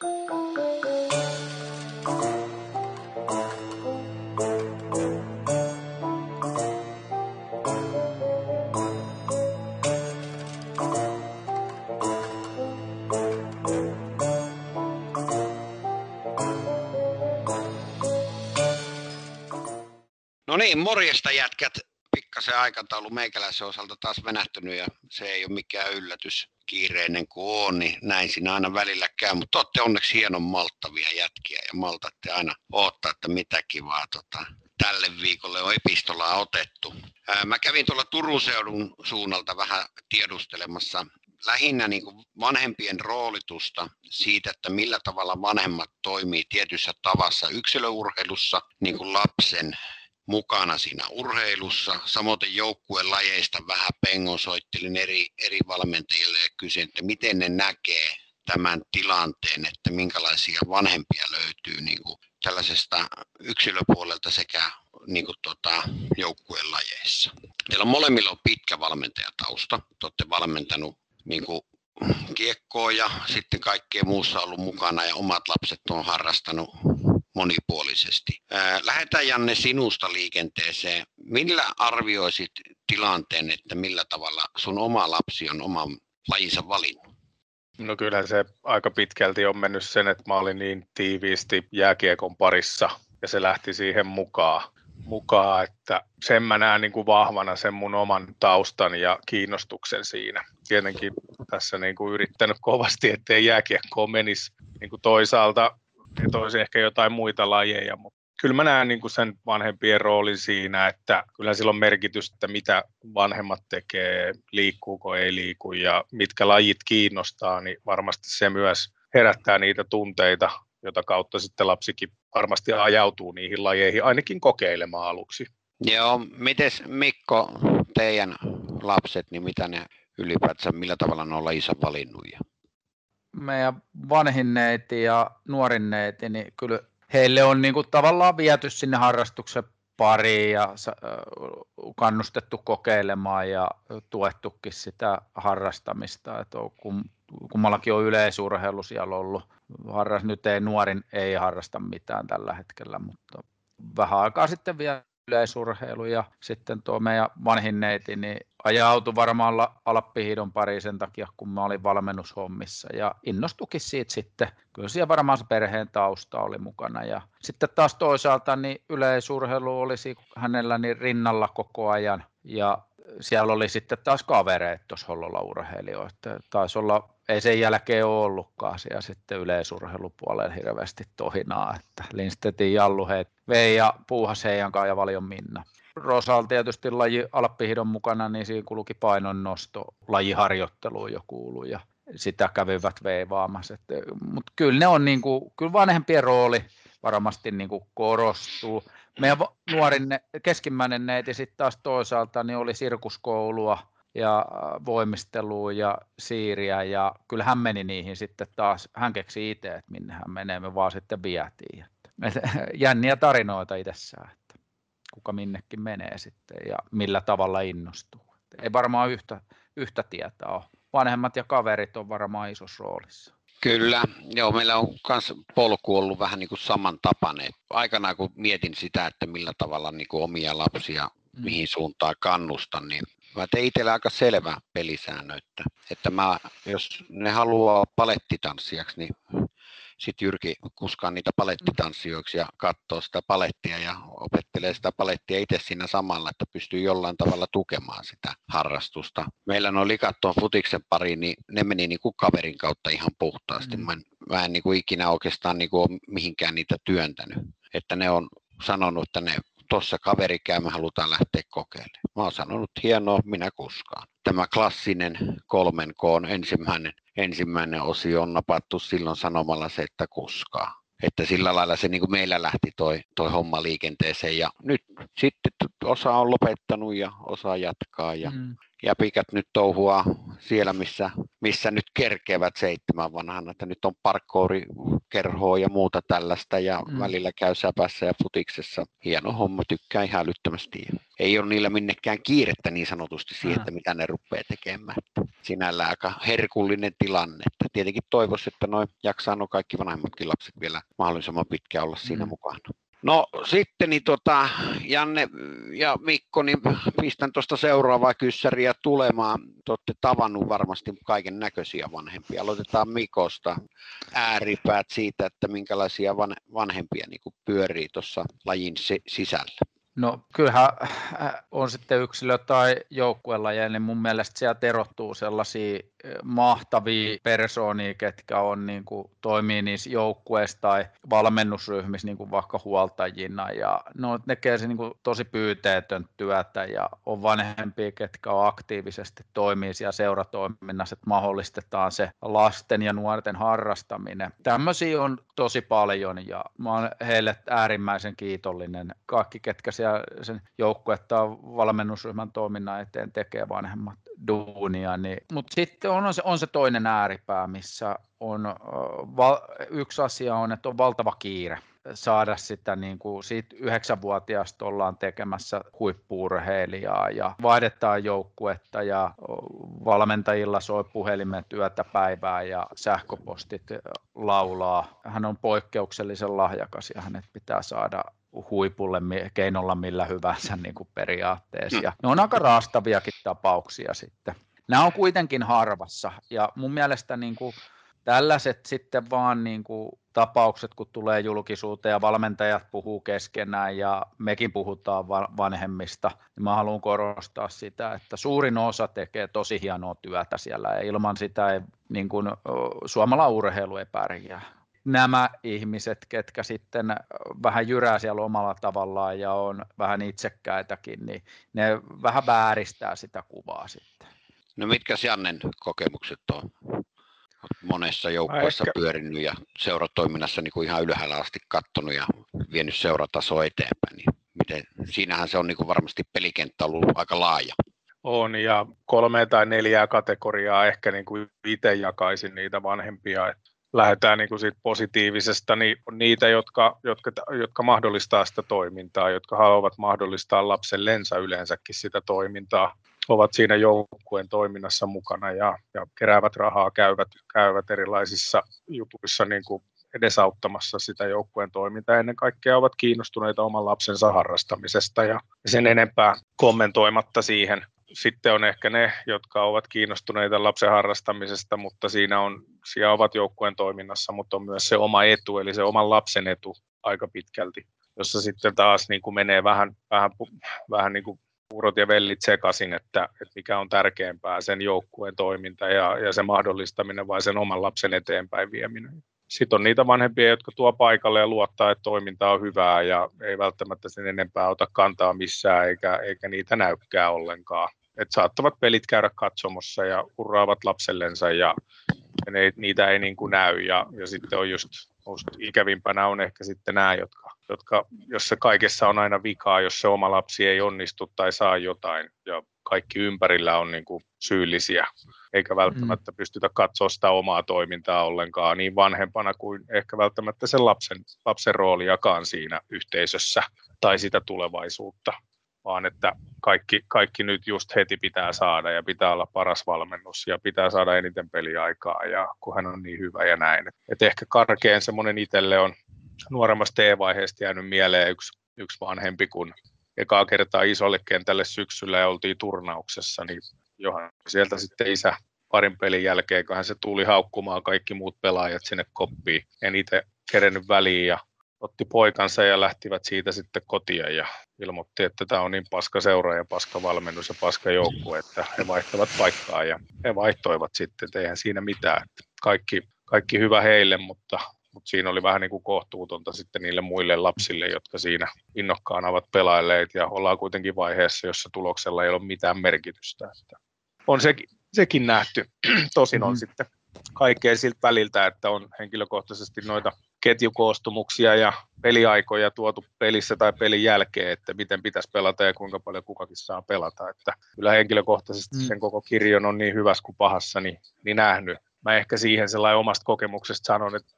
No niin, morjesta jätkät. Pikkasen aikataulu meikäläisen osalta taas venähtynyt ja se ei ole mikään yllätys kiireinen kuin on, niin näin siinä aina välillä käy. Mutta olette onneksi hienon malttavia jätkiä ja maltatte aina odottaa, että mitä kivaa tota, tälle viikolle on epistolaa otettu. Ää, mä kävin tuolla Turun seudun suunnalta vähän tiedustelemassa lähinnä niin kuin vanhempien roolitusta siitä, että millä tavalla vanhemmat toimii tietyssä tavassa yksilöurheilussa niin kuin lapsen mukana siinä urheilussa. Samoin joukkueen lajeista vähän pengosoittelin eri, eri valmentajille ja kysyin, että miten ne näkee tämän tilanteen, että minkälaisia vanhempia löytyy niin kuin tällaisesta yksilöpuolelta sekä niin kuin tota, joukkueen lajeissa. Teillä on molemmilla on pitkä valmentajatausta. Te olette valmentanut niin kuin kiekkoa ja sitten kaikkea muussa ollut mukana ja omat lapset on harrastanut monipuolisesti. Lähetään Janne sinusta liikenteeseen. Millä arvioisit tilanteen, että millä tavalla sun oma lapsi on oman lajinsa valinnut? No kyllä se aika pitkälti on mennyt sen, että mä olin niin tiiviisti jääkiekon parissa ja se lähti siihen mukaan, mukaan että sen mä näen niin kuin vahvana sen mun oman taustan ja kiinnostuksen siinä. Tietenkin tässä niin kuin yrittänyt kovasti, ettei jääkiekkoon menisi niin kuin toisaalta että olisi ehkä jotain muita lajeja, mutta kyllä mä näen niin kuin sen vanhempien roolin siinä, että kyllä sillä on merkitystä, mitä vanhemmat tekee, liikkuuko, ei liiku ja mitkä lajit kiinnostaa, niin varmasti se myös herättää niitä tunteita, jota kautta sitten lapsikin varmasti ajautuu niihin lajeihin ainakin kokeilemaan aluksi. Joo, miten Mikko, teidän lapset, niin mitä ne ylipäätään, millä tavalla ne on lajissa valinnut? Meidän vanhin neiti ja nuorin neiti, niin kyllä heille on niin kuin tavallaan viety sinne harrastuksen pariin ja kannustettu kokeilemaan ja tuettukin sitä harrastamista. Että on, kum, kummallakin on yleisurheilu siellä ollut. Harras, nyt ei nuorin ei harrasta mitään tällä hetkellä, mutta vähän aikaa sitten vielä yleisurheilu ja sitten tuo meidän vanhin neiti niin ajautui varmaan Alppihidon pariin sen takia, kun mä olin valmennushommissa ja innostukin siitä sitten. Kyllä siellä varmaan se perheen tausta oli mukana ja sitten taas toisaalta niin yleisurheilu olisi hänellä niin rinnalla koko ajan ja siellä oli sitten taas kavereet tuossa Hollolla urheilijoita. Taisi olla, ei sen jälkeen ole ollutkaan siellä sitten yleisurheilupuolella hirveästi tohinaa, että Lindstedtin Jallu heit, vei ja puuhas heidän kanssa ja Valion Minna. Rosal tietysti laji Alppihidon mukana, niin siinä kuluki painonnosto, lajiharjoitteluun jo kuulu ja sitä kävivät veivaamassa. Mutta kyllä ne on niin kuin, kyllä vanhempien rooli varmasti niin kuin korostuu meidän nuorin keskimmäinen neiti sitten taas toisaalta niin oli sirkuskoulua ja äh, voimistelua ja siiriä ja kyllä hän meni niihin sitten taas, hän keksi itse, että minne hän menee, me vaan sitten vietiin. Että, jänniä tarinoita itsessään, että kuka minnekin menee sitten ja millä tavalla innostuu. Ei varmaan yhtä, yhtä tietää ole. Vanhemmat ja kaverit on varmaan isossa roolissa. Kyllä, joo, meillä on myös polku ollut vähän niin kuin samantapainen. Aikanaan kun mietin sitä, että millä tavalla niin kuin omia lapsia, mm. mihin suuntaan kannustan, niin mä tein itsellä aika selvä pelisäännö, että, että mä, jos ne haluaa palettitanssijaksi, niin sitten Jyrki kuskaa niitä palettitanssijoiksi ja katsoo sitä palettia ja opettelee sitä palettia itse siinä samalla, että pystyy jollain tavalla tukemaan sitä harrastusta. Meillä nuo likat tuon futiksen pariin, niin ne meni niin kuin kaverin kautta ihan puhtaasti. Mm. Mä en, mä en niin kuin ikinä oikeastaan niin kuin ole mihinkään niitä työntänyt. Että ne on sanonut, että ne tuossa kaveri käy, me halutaan lähteä kokeilemaan. Mä oon sanonut, hienoa, minä kuskaan. Tämä klassinen kolmen koon ensimmäinen, ensimmäinen osio on napattu silloin sanomalla se, että kuskaa. Että sillä lailla se niin kuin meillä lähti toi, toi homma liikenteeseen ja nyt sitten osa on lopettanut ja osa jatkaa ja, mm. Jäpikät nyt touhua siellä, missä, missä nyt kerkevät seitsemän vanhana, että nyt on parkkouri, kerhoa ja muuta tällaista ja mm. välillä käy säpässä ja futiksessa. Hieno homma, tykkää ihan älyttömästi. Ei ole niillä minnekään kiirettä niin sanotusti siihen, että mitä ne rupeaa tekemään. Sinällä aika herkullinen tilanne. Että tietenkin toivoisi, että noin jaksaa nuo kaikki vanhemmatkin lapset vielä mahdollisimman pitkään olla siinä mm. mukana. No sitten niin tota, Janne ja Mikko, niin pistän tuosta seuraavaa kyssäriä tulemaan. Te olette tavannut varmasti kaiken näköisiä vanhempia. Aloitetaan Mikosta. Ääripäät siitä, että minkälaisia van, vanhempia niin pyörii tuossa lajin sisällä. No kyllähän äh, on sitten yksilö- tai joukkuelajeja, niin mun mielestä sieltä erottuu sellaisia mahtavia persoonia, ketkä on, niin kuin, toimii niissä joukkueissa tai valmennusryhmissä niin kuin vaikka huoltajina ja no, tekee se niin kuin, tosi pyyteetön työtä ja on vanhempia, ketkä on aktiivisesti toimii siellä seuratoiminnassa, että mahdollistetaan se lasten ja nuorten harrastaminen. Tämmöisiä on tosi paljon ja mä oon heille äärimmäisen kiitollinen. Kaikki, ketkä siellä sen joukkuetta valmennusryhmän toiminnan eteen tekee vanhemmat duunia. Niin. Mutta sitten se, on se toinen ääripää, missä on val, yksi asia on, että on valtava kiire saada sitä, niin kuin siitä yhdeksänvuotiaasta ollaan tekemässä huippuurheilijaa ja vaihdetaan joukkuetta ja valmentajilla soi puhelimet työtä päivää ja sähköpostit laulaa. Hän on poikkeuksellisen lahjakas ja hänet pitää saada huipulle keinolla millä hyvänsä niin kuin periaatteessa. Ja ne on aika raastaviakin tapauksia sitten. Nämä on kuitenkin harvassa. Ja mun mielestä niin kuin tällaiset sitten vaan niin kuin tapaukset, kun tulee julkisuuteen ja valmentajat puhuu keskenään ja mekin puhutaan vanhemmista, niin mä haluan korostaa sitä, että suurin osa tekee tosi hienoa työtä siellä. Ja ilman sitä ei, niin kuin, suomala urheilu ei pärjää. Nämä ihmiset, ketkä sitten vähän jyrää siellä omalla tavallaan ja on vähän itsekkäitäkin, niin ne vähän vääristää sitä kuvaa sitten. No mitkä Jannen kokemukset on? monessa joukkueessa Ehkä... pyörinyt ja seuratoiminnassa niin kuin ihan ylhäällä asti kattonut ja vienyt seuratasoa eteenpäin. Niin miten, siinähän se on niin kuin varmasti pelikenttä ollut aika laaja. On ja kolme tai neljää kategoriaa ehkä niin kuin itse jakaisin niitä vanhempia. Että lähdetään niin kuin siitä positiivisesta, niin on niitä, jotka, jotka, jotka mahdollistaa sitä toimintaa, jotka haluavat mahdollistaa lapsen lensä yleensäkin sitä toimintaa, ovat siinä joukkueen toiminnassa mukana ja, ja keräävät rahaa, käyvät, käyvät erilaisissa jutuissa niin kuin edesauttamassa sitä joukkueen toimintaa. Ennen kaikkea ovat kiinnostuneita oman lapsensa harrastamisesta ja sen enempää kommentoimatta siihen sitten on ehkä ne, jotka ovat kiinnostuneita lapsen harrastamisesta, mutta siinä on, siellä ovat joukkueen toiminnassa, mutta on myös se oma etu, eli se oman lapsen etu aika pitkälti, jossa sitten taas niin kuin menee vähän, vähän, vähän niin kuin puurot ja vellit sekaisin, että, että mikä on tärkeämpää, sen joukkueen toiminta ja, ja se mahdollistaminen vai sen oman lapsen eteenpäin vieminen. Sitten on niitä vanhempia, jotka tuo paikalle ja luottaa, että toiminta on hyvää ja ei välttämättä sen enempää ota kantaa missään eikä, eikä niitä näykää ollenkaan. Et saattavat pelit käydä katsomossa ja hurraavat lapsellensa ja, ja ne, niitä ei niin kuin näy. Ja, ja sitten on just, just ikävimpänä on ehkä sitten nämä, jotka, jotka, jossa kaikessa on aina vikaa, jos se oma lapsi ei onnistu tai saa jotain. Ja kaikki ympärillä on niin kuin syyllisiä, eikä välttämättä mm. pystytä katsoa sitä omaa toimintaa ollenkaan niin vanhempana kuin ehkä välttämättä sen lapsen, lapsen rooliakaan siinä yhteisössä tai sitä tulevaisuutta vaan että kaikki, kaikki nyt just heti pitää saada ja pitää olla paras valmennus ja pitää saada eniten peliaikaa ja kun hän on niin hyvä ja näin. Et ehkä karkeen semmoinen itselle on nuoremmasta T-vaiheesta jäänyt mieleen yksi, yksi vanhempi, kun ekaa kertaa isolle kentälle syksyllä ja oltiin turnauksessa, niin johan sieltä sitten isä parin pelin jälkeen, kun hän se tuli haukkumaan kaikki muut pelaajat sinne koppiin. En itse kerennyt väliin ja otti poikansa ja lähtivät siitä sitten kotia ja ilmoitti, että tämä on niin paska seura ja paska valmennus ja paska joukkue, että he vaihtavat paikkaa ja he vaihtoivat sitten, että eihän siinä mitään. Että kaikki, kaikki hyvä heille, mutta, mutta siinä oli vähän niin kuin kohtuutonta sitten niille muille lapsille, jotka siinä innokkaana ovat pelailleet ja ollaan kuitenkin vaiheessa, jossa tuloksella ei ole mitään merkitystä. Että on sekin, sekin nähty. Tosin on mm-hmm. sitten kaikkea siltä väliltä, että on henkilökohtaisesti noita ketjukoostumuksia ja peliaikoja tuotu pelissä tai pelin jälkeen, että miten pitäisi pelata ja kuinka paljon kukakin saa pelata. Että kyllä henkilökohtaisesti mm. sen koko kirjon on niin hyvässä kuin pahassa niin, niin nähnyt. Mä ehkä siihen sellainen omasta kokemuksesta sanon, että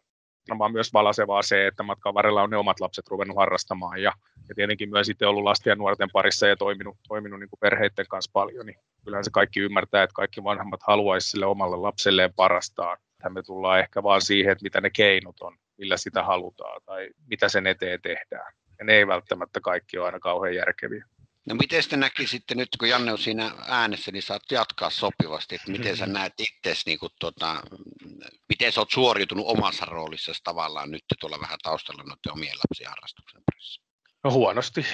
varmaan myös valasevaa se, että matkan varrella on ne omat lapset ruvennut harrastamaan ja, ja tietenkin myös itse ollut lasten ja nuorten parissa ja toiminut, toiminut niin kuin perheiden kanssa paljon, niin kyllähän se kaikki ymmärtää, että kaikki vanhemmat haluaisi sille omalle lapselleen parastaan. Tähän me tullaan ehkä vaan siihen, että mitä ne keinot on, millä sitä halutaan tai mitä sen eteen tehdään. Ja ne ei välttämättä kaikki ole aina kauhean järkeviä. No miten te näkisitte nyt, kun Janne on siinä äänessä, niin saat jatkaa sopivasti, että miten sä näet itse, niin kuin, tota, miten sä oot suoriutunut omassa roolissa tavallaan nyt tuolla vähän taustalla noiden omien lapsien harrastuksen parissa? No huonosti.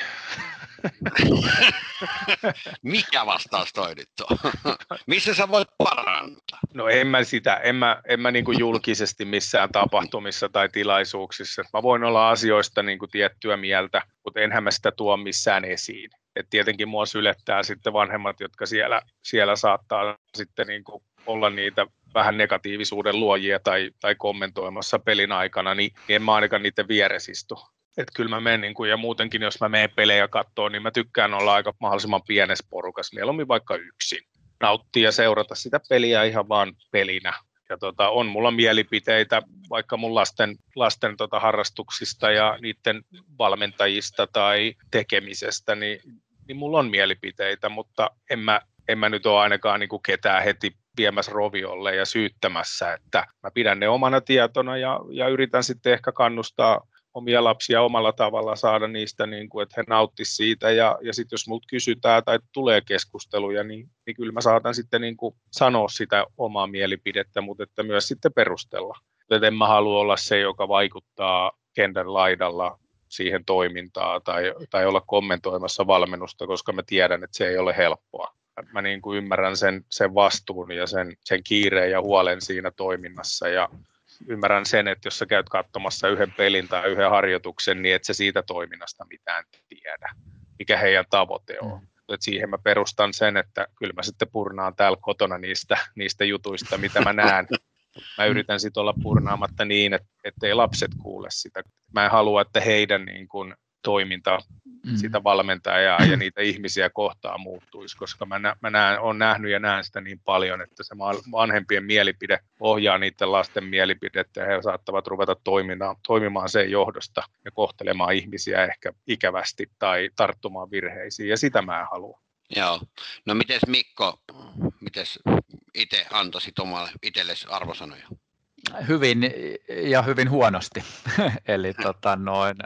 Mikä vastaus toi nyt on? Missä sä voit parantaa? No en mä sitä, en mä, en mä niin julkisesti missään tapahtumissa tai tilaisuuksissa. Mä voin olla asioista niin kuin tiettyä mieltä, mutta enhän mä sitä tuo missään esiin. Et tietenkin mua sylettää sitten vanhemmat, jotka siellä, siellä saattaa sitten niin kuin olla niitä vähän negatiivisuuden luojia tai, tai kommentoimassa pelin aikana, niin, niin en mä ainakaan niiden vieresistu. Että kyllä mä menen, niin kuin, ja muutenkin jos mä menen pelejä katsoa, niin mä tykkään olla aika mahdollisimman pienessä porukassa, mieluummin vaikka yksin. Nauttia ja seurata sitä peliä ihan vaan pelinä. Ja tota, on mulla mielipiteitä vaikka mun lasten, lasten tota harrastuksista ja niiden valmentajista tai tekemisestä, niin, niin mulla on mielipiteitä, mutta en mä, en mä nyt ole ainakaan niin kuin ketään heti viemässä roviolle ja syyttämässä, että mä pidän ne omana tietona ja, ja yritän sitten ehkä kannustaa omia lapsia omalla tavalla saada niistä, niin kuin, että he nauttisivat siitä. Ja, ja sitten jos minulta kysytään tai tulee keskusteluja, niin, niin kyllä mä saatan sitten niin kuin sanoa sitä omaa mielipidettä, mutta että myös sitten perustella. Että en mä halua olla se, joka vaikuttaa kentän laidalla siihen toimintaan tai, tai olla kommentoimassa valmennusta, koska mä tiedän, että se ei ole helppoa. Mä niin kuin ymmärrän sen, sen vastuun ja sen, sen kiireen ja huolen siinä toiminnassa ja ymmärrän sen, että jos sä käyt katsomassa yhden pelin tai yhden harjoituksen, niin et sä siitä toiminnasta mitään tiedä, mikä heidän tavoite on. Mm. Et siihen mä perustan sen, että kyllä mä sitten purnaan täällä kotona niistä, niistä jutuista, mitä mä näen. Mä yritän sitten olla purnaamatta niin, että ettei lapset kuule sitä. Mä en halua, että heidän niin kun, toiminta mm. sitä valmentajaa ja niitä ihmisiä kohtaan muuttuisi, koska mä, nä, mä näen, olen nähnyt ja näen sitä niin paljon, että se vanhempien mielipide ohjaa niiden lasten mielipidettä ja he saattavat ruveta toimimaan, toimimaan sen johdosta ja kohtelemaan ihmisiä ehkä ikävästi tai tarttumaan virheisiin ja sitä mä en halua. Joo. No miten Mikko, miten itse antaisit omalle itsellesi arvosanoja? Hyvin ja hyvin huonosti. Eli tota, noin,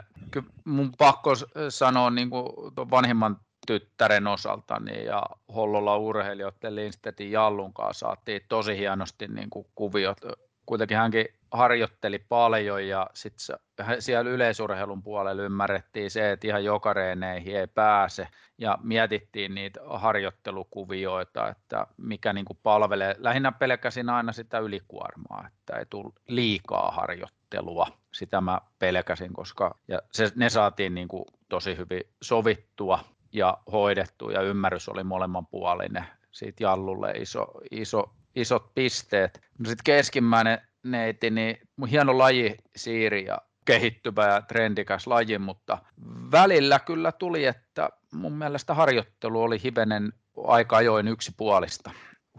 mun pakko sanoa niin kuin vanhimman tyttären osalta niin, ja Hollolla urheilijoiden Lindstedin Jallun kanssa saatiin tosi hienosti niin kuin kuviot. Kuitenkin hänkin harjoitteli paljon ja sitten siellä yleisurheilun puolella ymmärrettiin se, että ihan joka reeneihin ei pääse ja mietittiin niitä harjoittelukuvioita, että mikä niin kuin palvelee. Lähinnä pelkäsin aina sitä ylikuormaa, että ei tule liikaa harjoittelua. Sitä mä pelkäsin, koska ja se, ne saatiin niin kuin tosi hyvin sovittua ja hoidettu ja ymmärrys oli molemmanpuolinen. Siitä Jallulle iso, iso, isot pisteet. No sitten keskimmäinen neiti, niin hieno laji siiri ja kehittyvä ja trendikäs laji, mutta välillä kyllä tuli, että mun mielestä harjoittelu oli hivenen aika ajoin yksipuolista.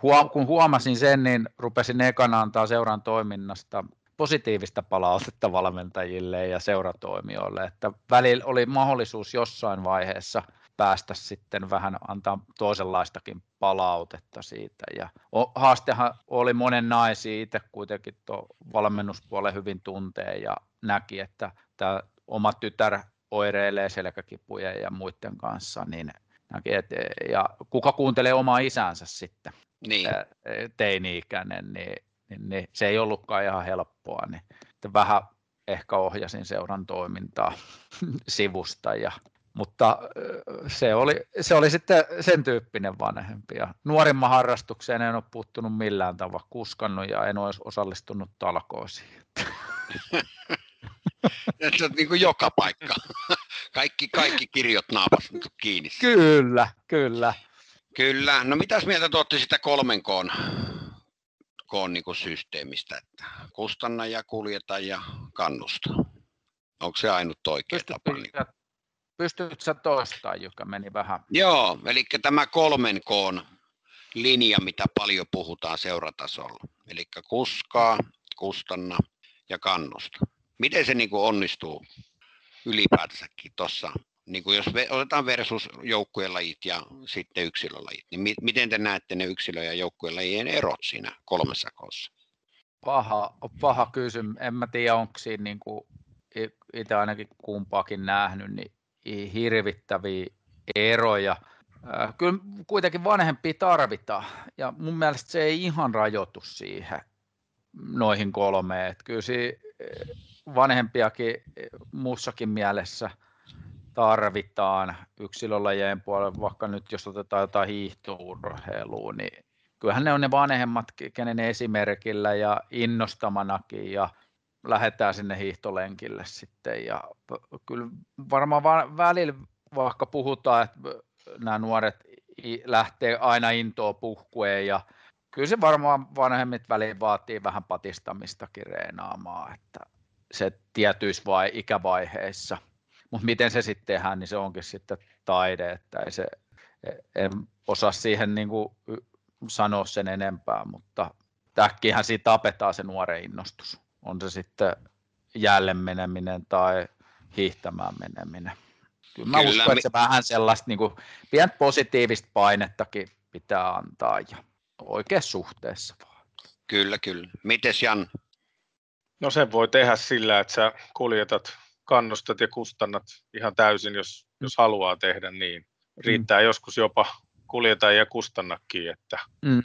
Huom- kun huomasin sen, niin rupesin ekana antaa seuran toiminnasta positiivista palautetta valmentajille ja seuratoimijoille, että välillä oli mahdollisuus jossain vaiheessa – päästä sitten vähän antaa toisenlaistakin palautetta siitä. Ja haastehan oli monen naisi itse kuitenkin tuo valmennuspuolen hyvin tuntee ja näki, että tämä oma tytär oireilee selkäkipujen ja muiden kanssa, niin näki, että, ja kuka kuuntelee omaa isänsä sitten, niin. teini-ikäinen, niin, niin, niin, se ei ollutkaan ihan helppoa, niin vähän ehkä ohjasin seuran toimintaa sivusta ja mutta se oli, se oli sitten sen tyyppinen vanhempi. Ja nuorimman harrastukseen en ole puuttunut millään tavalla, kuskannut ja en ole osallistunut talkoisiin. Se on niin kuin joka paikka. Kaikki, kaikki kirjot naapas kiinni. Kyllä, kyllä. Kyllä. No mitäs mieltä tuotte sitä kolmen koon, koon niin systeemistä, että kustanna ja kuljeta ja kannustaa. Onko se ainut oikea Pystytkö, tapa? Niin? pystytkö sä toistamaan, joka meni vähän? Joo, eli tämä kolmen koon linja, mitä paljon puhutaan seuratasolla. Eli kuskaa, kustanna ja kannusta. Miten se niin kuin onnistuu ylipäätänsäkin tuossa, niin kuin jos otetaan versus joukkueen lajit ja sitten yksilölajit, niin mi- miten te näette ne yksilö- ja joukkueen lajien erot siinä kolmessa koossa? Paha, paha kysymys. En mä tiedä, onko siinä niin kuin itse ainakin kumpaakin nähnyt, niin hirvittäviä eroja. Kyllä kuitenkin vanhempi tarvitaan, ja mun mielestä se ei ihan rajoitu siihen noihin kolmeen. Että kyllä vanhempiakin muussakin mielessä tarvitaan yksilölajien puolella, vaikka nyt jos otetaan jotain hiihtourheilua, niin kyllähän ne on ne vanhemmat, kenen esimerkillä ja innostamanakin ja lähdetään sinne hiihtolenkille sitten ja kyllä varmaan välillä vaikka puhutaan, että nämä nuoret lähtee aina intoa puhkueen ja kyllä se varmaan vanhemmit väliin vaatii vähän patistamistakin reenaamaan, että se tietyissä vai ikävaiheissa. Mutta miten se sitten tehdään, niin se onkin sitten taide, että ei se, en osaa siihen niin kuin sanoa sen enempää, mutta täkkihän siitä tapetaan se nuoren innostus. On se sitten jälleen meneminen tai hiihtämään meneminen. Kyllä mä Kyllä, uskon, että se vähän sellaista niin kuin, pientä positiivista painettakin pitää antaa ja oikeassa suhteessa vaan. Kyllä, kyllä. Mites Jan? No sen voi tehdä sillä, että sä kuljetat, kannustat ja kustannat ihan täysin, jos, jos haluaa tehdä niin. Riittää mm. joskus jopa kuljeta ja kustannakin, että mm.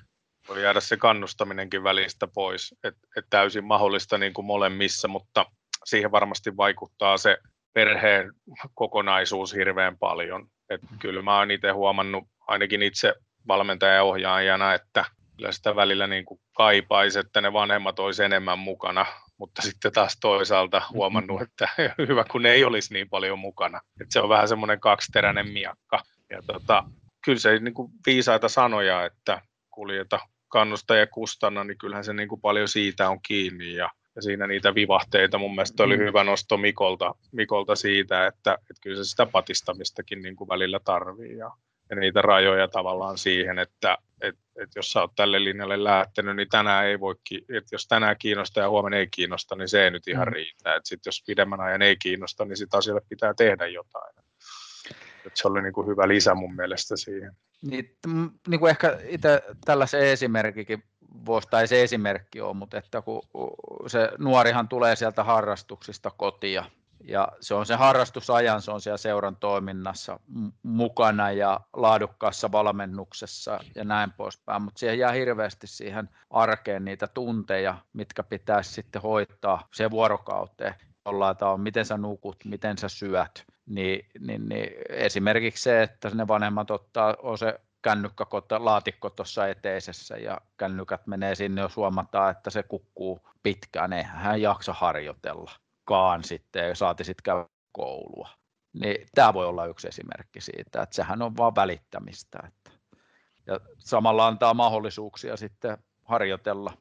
voi jäädä se kannustaminenkin välistä pois. Et, et täysin mahdollista niin kuin molemmissa, mutta siihen varmasti vaikuttaa se perheen kokonaisuus hirveän paljon. Et kyllä mä oon itse huomannut, ainakin itse valmentaja ohjaajana, että kyllä sitä välillä niin kuin kaipaisi, että ne vanhemmat olisi enemmän mukana, mutta sitten taas toisaalta huomannut, että hyvä kun ei olisi niin paljon mukana. Et se on vähän semmoinen kaksiteräinen miakka. Ja tota, kyllä se niin kuin viisaita sanoja, että kuljeta kannusta ja kustanna, niin kyllähän se niin kuin paljon siitä on kiinni ja, ja siinä niitä vivahteita. Mun mielestä oli mm. hyvä nosto Mikolta, Mikolta siitä, että, että kyllä se sitä patistamistakin niin kuin välillä tarvii ja niitä rajoja tavallaan siihen, että et, et jos sä oot tälle linjalle lähtenyt, niin tänään ei voi, että jos tänään kiinnostaa ja huomenna ei kiinnosta, niin se ei nyt ihan mm. riitä. Että sit jos pidemmän ajan ei kiinnosta, niin sitä asialle pitää tehdä jotain. Et se oli niin kuin hyvä lisä mun mielestä siihen. Niin, niin kuin ehkä itse tällaisen esimerkkikin voisi, tai se esimerkki on, mutta että kun se nuorihan tulee sieltä harrastuksista kotia, ja se on se harrastusajan, se on siellä seuran toiminnassa mukana ja laadukkaassa valmennuksessa ja näin poispäin, mutta siihen jää hirveästi siihen arkeen niitä tunteja, mitkä pitäisi sitten hoitaa se vuorokauteen. Että on miten sä nukut, miten sä syöt, niin, niin, niin esimerkiksi se, että ne vanhemmat ottaa, on se kännykkä laatikko tuossa eteisessä ja kännykät menee sinne, jos huomataan, että se kukkuu pitkään, eihän hän jaksa harjoitellakaan sitten, saati sitten käydä koulua. Niin tämä voi olla yksi esimerkki siitä, että sehän on vain välittämistä. Että. Ja samalla antaa mahdollisuuksia sitten harjoitella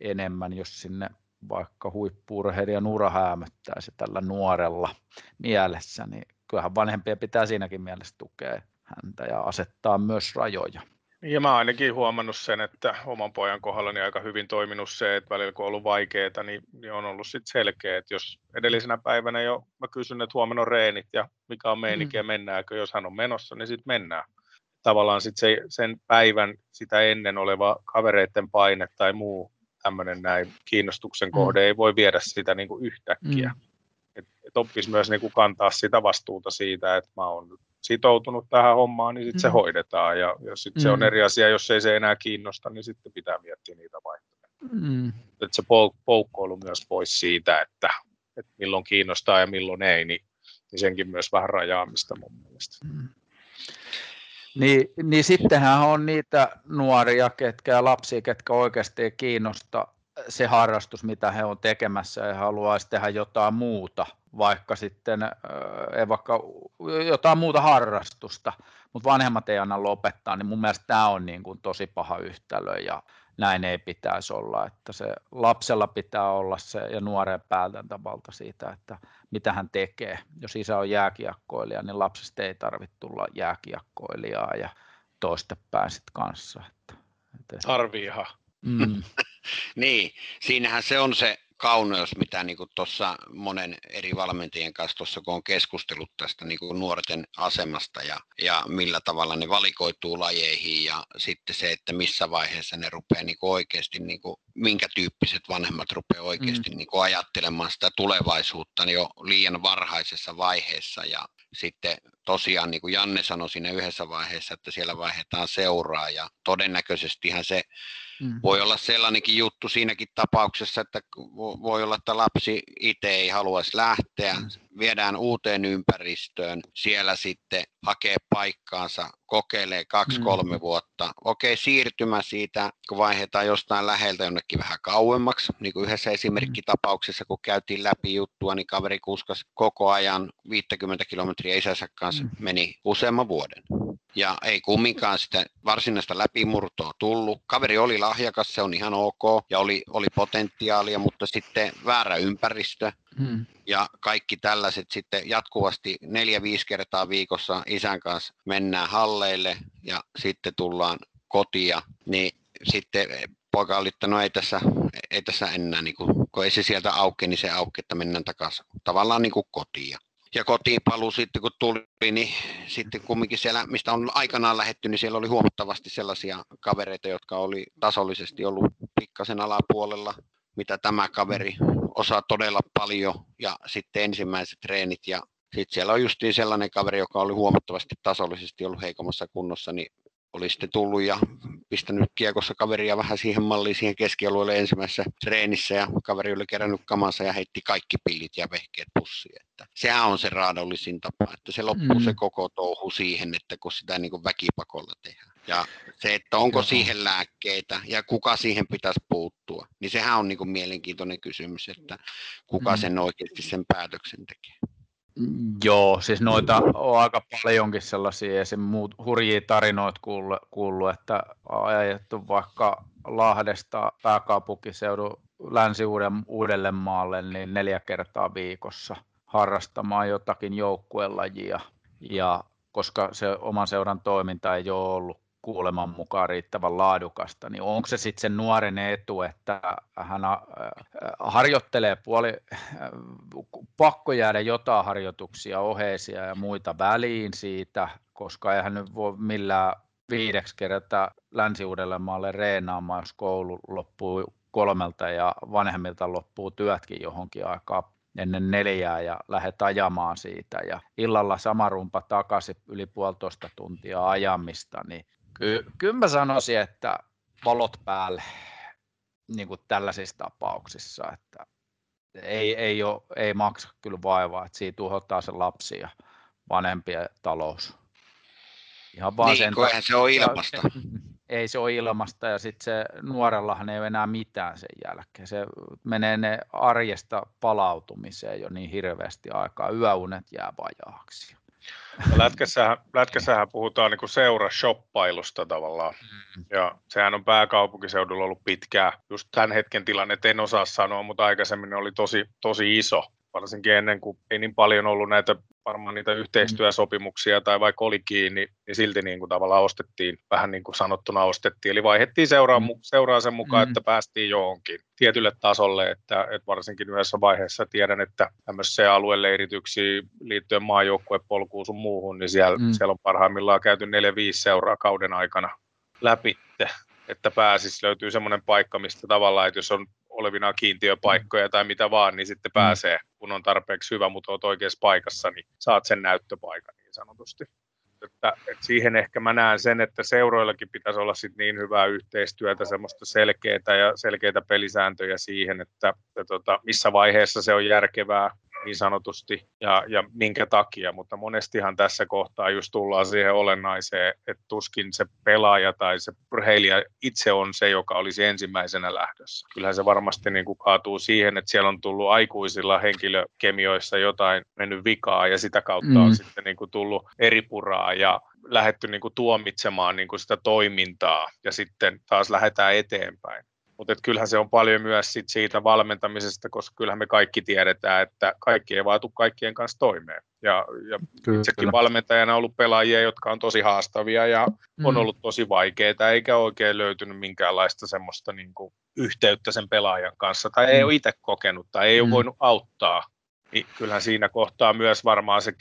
enemmän, jos sinne vaikka huippuurheilijan ura se tällä nuorella mielessä, niin kyllähän vanhempia pitää siinäkin mielessä tukea häntä ja asettaa myös rajoja. Ja mä ainakin huomannut sen, että oman pojan kohdallani aika hyvin toiminut se, että välillä kun on ollut vaikeaa, niin, niin on ollut sitten selkeä, että jos edellisenä päivänä jo mä kysyn, että huomenna on reenit ja mikä on meininki mm. ja mennäänkö, jos hän on menossa, niin sitten mennään. Tavallaan sit se, sen päivän sitä ennen oleva kavereiden paine tai muu tämmöinen näin kiinnostuksen kohde mm. ei voi viedä sitä niin kuin yhtäkkiä. Mm. Et, et oppisi myös niin kuin kantaa sitä vastuuta siitä, että mä oon sitoutunut tähän hommaan, niin sitten mm. se hoidetaan. Ja, ja sitten mm. se on mm. eri asia, jos ei se enää kiinnosta, niin sitten pitää miettiä niitä vaihtoehtoja. Mm. Että se pouk- poukkoilu myös pois siitä, että, että milloin kiinnostaa ja milloin ei, niin, niin senkin myös vähän rajaamista mun mielestä. Mm. Niin, niin sittenhän on niitä nuoria ketkä ja lapsia, ketkä oikeasti kiinnosta se harrastus, mitä he on tekemässä ja haluaisi tehdä jotain muuta, vaikka sitten ei vaikka jotain muuta harrastusta, mutta vanhemmat ei anna lopettaa, niin mun mielestä tämä on niin kuin tosi paha yhtälö ja, näin ei pitäisi olla, että se lapsella pitää olla se ja nuoren päätäntävalta siitä, että mitä hän tekee. Jos isä on jääkiekkoilija, niin lapsesta ei tarvitse tulla jääkiekkoilijaa ja toistepäin sitten kanssa. Että, että... Arviiha. Mm. Niin, siinähän se on se kauneus, mitä niin tuossa monen eri valmentajien kanssa tuossa, kun on keskustellut tästä niin kuin nuorten asemasta ja, ja millä tavalla ne valikoituu lajeihin ja sitten se, että missä vaiheessa ne rupeaa niin kuin oikeasti, niin kuin, minkä tyyppiset vanhemmat rupeaa oikeasti mm. niin kuin ajattelemaan sitä tulevaisuutta niin jo liian varhaisessa vaiheessa ja sitten tosiaan, niin kuin Janne sanoi siinä yhdessä vaiheessa, että siellä vaihdetaan seuraa ja todennäköisestihän se Mm. Voi olla sellainenkin juttu siinäkin tapauksessa, että voi olla, että lapsi itse ei haluaisi lähteä, mm. Viedään uuteen ympäristöön, siellä sitten hakee paikkaansa, kokeilee kaksi-kolme mm. vuotta. Okei, siirtymä siitä, kun vaihdetaan jostain läheltä jonnekin vähän kauemmaksi, niin kuin yhdessä esimerkkitapauksessa, kun käytiin läpi juttua, niin kaveri kuskas koko ajan 50 kilometriä isänsä kanssa, mm. meni useamman vuoden ja ei kumminkaan sitä varsinaista läpimurtoa tullut. Kaveri oli lahjakas, se on ihan ok ja oli, oli potentiaalia, mutta sitten väärä ympäristö hmm. ja kaikki tällaiset sitten jatkuvasti neljä-viisi kertaa viikossa isän kanssa mennään halleille ja sitten tullaan kotia, niin sitten poika oli, että no ei tässä, ei tässä enää, niin kuin, kun ei se sieltä auke, niin se auke, että mennään takaisin tavallaan niin kuin kotiin ja kotiin paluu sitten kun tuli, niin sitten kumminkin siellä, mistä on aikanaan lähetty, niin siellä oli huomattavasti sellaisia kavereita, jotka oli tasollisesti ollut pikkasen alapuolella, mitä tämä kaveri osaa todella paljon, ja sitten ensimmäiset treenit, ja sitten siellä on justiin sellainen kaveri, joka oli huomattavasti tasollisesti ollut heikommassa kunnossa, niin oli sitten tullut ja pistänyt kiekossa kaveria vähän siihen malliin siihen keskialueelle ensimmäisessä treenissä ja kaveri oli kerännyt kamansa ja heitti kaikki pillit ja vehkeet pussiin. Että sehän on se raadollisin tapa, että se loppuu mm. se koko touhu siihen, että kun sitä niin kuin väkipakolla tehdään. Ja se, että onko Joo. siihen lääkkeitä ja kuka siihen pitäisi puuttua, niin sehän on niin kuin mielenkiintoinen kysymys, että kuka mm. sen oikeasti sen päätöksen tekee. Joo, siis noita on aika paljonkin sellaisia esim. muut hurjia tarinoita kuullut, kuullut, että on ajettu vaikka Lahdesta pääkaupunkiseudun länsi maalle niin neljä kertaa viikossa harrastamaan jotakin joukkuelajia. Ja koska se oman seuran toiminta ei ole ollut kuuleman mukaan riittävän laadukasta, niin onko se sitten sen nuoren etu, että hän äh, harjoittelee puoli, äh, pakko jäädä jotain harjoituksia, oheisia ja muita väliin siitä, koska eihän nyt voi millään viideksi kertaa länsi maalle reenaamaan, jos koulu loppuu kolmelta ja vanhemmilta loppuu työtkin johonkin aikaan ennen neljää ja lähdet ajamaan siitä. Ja illalla sama rumpa takaisin yli puolitoista tuntia ajamista, niin Ky- kyllä mä sanoisin, että valot päälle niin kuin tällaisissa tapauksissa, että ei, ei, ole, ei maksa kyllä vaivaa, että siitä tuhottaa se lapsi ja vanhempien talous. Ihan vaan niin, sen eihän se ole ilmasta. Ei se ole ilmasta ja sitten se nuorellahan ei ole enää mitään sen jälkeen. Se menee ne arjesta palautumiseen jo niin hirveästi aikaa. Yöunet jää vajaaksi. Lätkässähän, lätkässähän puhutaan niin seurashoppailusta tavallaan. Mm. Ja sehän on pääkaupunkiseudulla ollut pitkää. Just tämän hetken tilanne en osaa sanoa, mutta aikaisemmin oli tosi, tosi iso varsinkin ennen kuin ei niin paljon ollut näitä varmaan niitä yhteistyösopimuksia tai vaikka oli kiinni, niin silti niin kuin tavallaan ostettiin, vähän niin kuin sanottuna ostettiin. Eli vaihdettiin seuraa, mm. seuraa sen mukaan, mm. että päästiin johonkin tietylle tasolle, että, että varsinkin yhdessä vaiheessa tiedän, että tämmöisiä alueleirityksiä liittyen maajoukkuepolkuun sun muuhun, niin siellä, mm. siellä on parhaimmillaan käyty 4-5 seuraa kauden aikana läpi, että pääsisi, löytyy semmoinen paikka, mistä tavallaan, että jos on olevina kiintiöpaikkoja tai mitä vaan, niin sitten mm. pääsee, kun on tarpeeksi hyvä, mutta olet oikeassa paikassa, niin saat sen näyttöpaikan niin sanotusti. Että, että siihen ehkä mä näen sen, että seuroillakin pitäisi olla sit niin hyvää yhteistyötä, semmoista selkeää ja selkeitä pelisääntöjä siihen, että, että tota, missä vaiheessa se on järkevää niin sanotusti ja, ja minkä takia, mutta monestihan tässä kohtaa just tullaan siihen olennaiseen, että tuskin se pelaaja tai se urheilija itse on se, joka olisi ensimmäisenä lähdössä. Kyllähän se varmasti niin kuin kaatuu siihen, että siellä on tullut aikuisilla henkilökemioissa jotain mennyt vikaa ja sitä kautta mm. on sitten niin kuin tullut eri puraa ja lähdetty niin kuin tuomitsemaan niin kuin sitä toimintaa ja sitten taas lähdetään eteenpäin. Mutta kyllähän se on paljon myös sit siitä valmentamisesta, koska kyllähän me kaikki tiedetään, että kaikki ei vaatu kaikkien kanssa toimeen. Ja, ja kyllä, itsekin kyllä. valmentajana on ollut pelaajia, jotka on tosi haastavia ja mm. on ollut tosi vaikeita, eikä oikein löytynyt minkäänlaista semmoista niin kuin yhteyttä sen pelaajan kanssa, tai mm. ei ole itse kokenut, tai ei mm. ole voinut auttaa niin kyllähän siinä kohtaa myös varmaan se,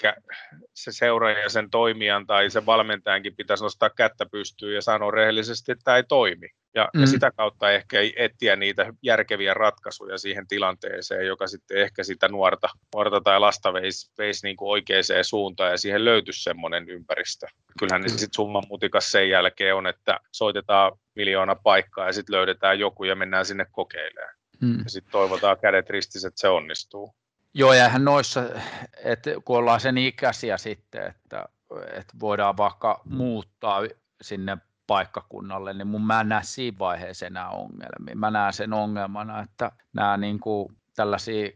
se seuraaja ja sen toimijan tai sen valmentajankin pitäisi nostaa kättä pystyyn ja sanoa rehellisesti, että tämä ei toimi. Ja, mm. ja sitä kautta ehkä etsiä niitä järkeviä ratkaisuja siihen tilanteeseen, joka sitten ehkä sitä nuorta, nuorta tai lasta veisi, veisi niin kuin oikeaan suuntaan ja siihen löytyisi semmoinen ympäristö. Kyllähän mm. sitten summan mutikas sen jälkeen on, että soitetaan miljoona paikkaa ja sitten löydetään joku ja mennään sinne kokeilemaan. Mm. Ja sitten toivotaan kädet ristissä, että se onnistuu. Joo, ja eihän noissa, että kun ollaan sen ikäisiä sitten, että, että voidaan vaikka muuttaa sinne paikkakunnalle, niin mun mä en näe siinä vaiheessa enää ongelmia. Mä näen sen ongelmana, että nämä niin kuin tällaisia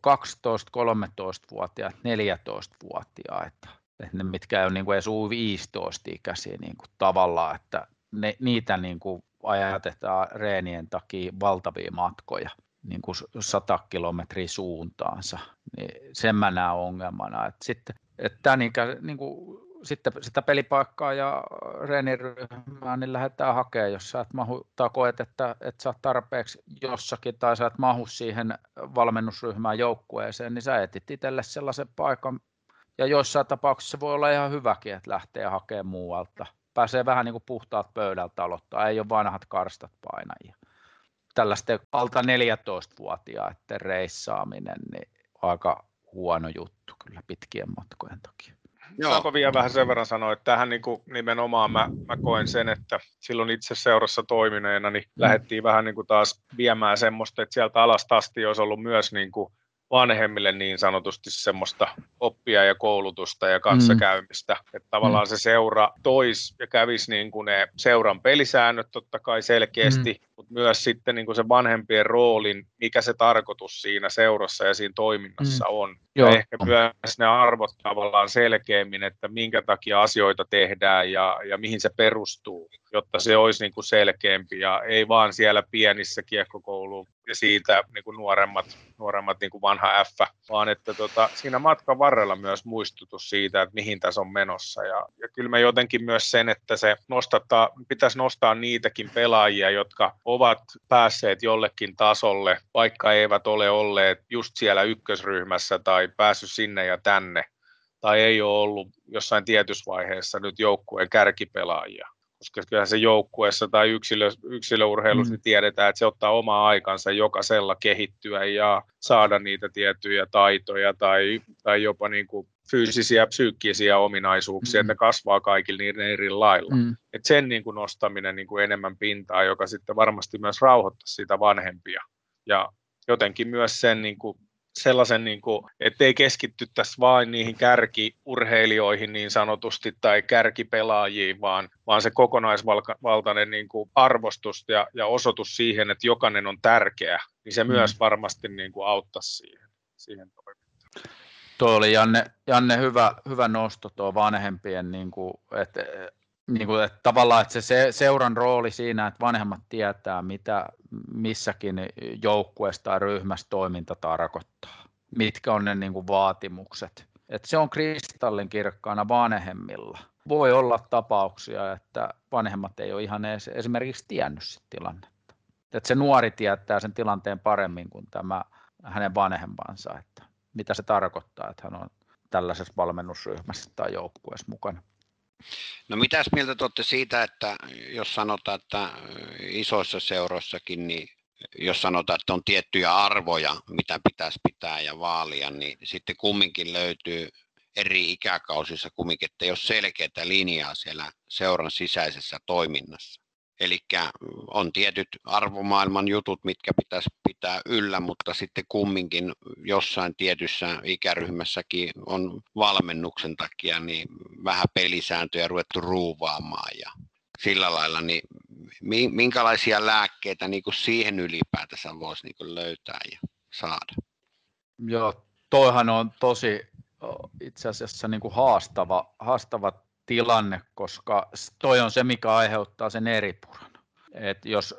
12, 13-vuotiaat, 14-vuotiaita, että ne mitkä ei ole niin kuin edes 15 ikäisiä niin kuin tavallaan, että ne, niitä niin kuin ajatetaan reenien takia valtavia matkoja niin kuin 100 kilometriä suuntaansa, niin sen mä näen ongelmana. Että sitten, että niin, niin kuin, sitten sitä pelipaikkaa ja reeniryhmää niin lähdetään hakemaan, jos sä et mahu, tai koet, että, että sä oot tarpeeksi jossakin tai sä et mahu siihen valmennusryhmään joukkueeseen, niin sä etit itselle sellaisen paikan, ja joissain tapauksissa voi olla ihan hyväkin, että lähtee hakemaan muualta. Pääsee vähän niin kuin puhtaat pöydältä aloittaa, ei ole vanhat karstat painajia tällaisten alta 14-vuotiaiden reissaaminen, niin aika huono juttu kyllä pitkien matkojen takia. Joo. Saanko vielä vähän sen verran sanoa, että tähän niin kuin nimenomaan mä, mä koen sen, että silloin itse seurassa toimineena, niin mm. lähdettiin vähän niin kuin taas viemään semmoista, että sieltä alasta asti olisi ollut myös niin kuin vanhemmille niin sanotusti semmoista oppia ja koulutusta ja kanssakäymistä. Mm. Että tavallaan mm. se seura tois ja kävisi niin kuin ne seuran pelisäännöt totta kai selkeästi, mm. mutta myös sitten niin kuin se vanhempien roolin, mikä se tarkoitus siinä seurassa ja siinä toiminnassa mm. on. Joo. Ja ehkä myös ne arvot tavallaan selkeämmin, että minkä takia asioita tehdään ja, ja mihin se perustuu, jotta se olisi niin kuin selkeämpi ja ei vaan siellä pienissä kiekkokouluun ja siitä niin kuin nuoremmat, nuoremmat niin kuin vanha F, vaan että tota, siinä matkan varrella myös muistutus siitä, että mihin tässä on menossa. Ja, ja kyllä mä jotenkin myös sen, että se nostattaa, pitäisi nostaa niitäkin pelaajia, jotka ovat päässeet jollekin tasolle, vaikka eivät ole olleet just siellä ykkösryhmässä tai päässyt sinne ja tänne, tai ei ole ollut jossain tietyssä vaiheessa nyt joukkueen kärkipelaajia koska kyllähän se joukkueessa tai yksilö, yksilöurheilussa mm. niin tiedetään, että se ottaa omaa aikansa jokaisella kehittyä ja saada niitä tiettyjä taitoja tai, tai jopa niin kuin fyysisiä, psyykkisiä ominaisuuksia, mm. että ne kasvaa kaikilla niin eri lailla. Mm. Et sen niin kuin nostaminen niin kuin enemmän pintaa, joka sitten varmasti myös rauhoittaa sitä vanhempia. Ja jotenkin myös sen niin kuin sellaisen, niin kuin, ettei keskittyttäisi vain niihin kärkiurheilijoihin niin sanotusti tai kärkipelaajiin, vaan, vaan se kokonaisvaltainen niin kuin arvostus ja, ja osoitus siihen, että jokainen on tärkeä, niin se mm. myös varmasti niin kuin auttaisi siihen, siihen toimintaan. Tuo oli Janne, Janne hyvä, hyvä nosto tuo vanhempien, niin kuin, että niin kuin, että tavallaan että se seuran rooli siinä, että vanhemmat tietää, mitä missäkin joukkueessa tai ryhmässä toiminta tarkoittaa, mitkä on ne niin kuin vaatimukset. Että se on kristallin kirkkaana vanhemmilla. Voi olla tapauksia, että vanhemmat ei ole ihan edes esimerkiksi tiennyt sitä tilannetta. Että se nuori tietää sen tilanteen paremmin kuin tämä hänen vanhempansa, että mitä se tarkoittaa, että hän on tällaisessa valmennusryhmässä tai joukkueessa mukana. No mitäs mieltä tuotte siitä, että jos sanotaan, että isoissa seuroissakin, niin jos sanotaan, että on tiettyjä arvoja, mitä pitäisi pitää ja vaalia, niin sitten kumminkin löytyy eri ikäkausissa kumminkin, että ole selkeää linjaa siellä seuran sisäisessä toiminnassa. Eli on tietyt arvomaailman jutut, mitkä pitäisi pitää yllä, mutta sitten kumminkin jossain tietyssä ikäryhmässäkin on valmennuksen takia niin vähän pelisääntöjä ruvettu ruuvaamaan ja sillä lailla, niin minkälaisia lääkkeitä niin kuin siihen ylipäätänsä voisi niin kuin löytää ja saada? Joo, toihan on tosi itse asiassa niin kuin haastava, haastava tilanne, koska toi on se, mikä aiheuttaa sen eripuran. Et jos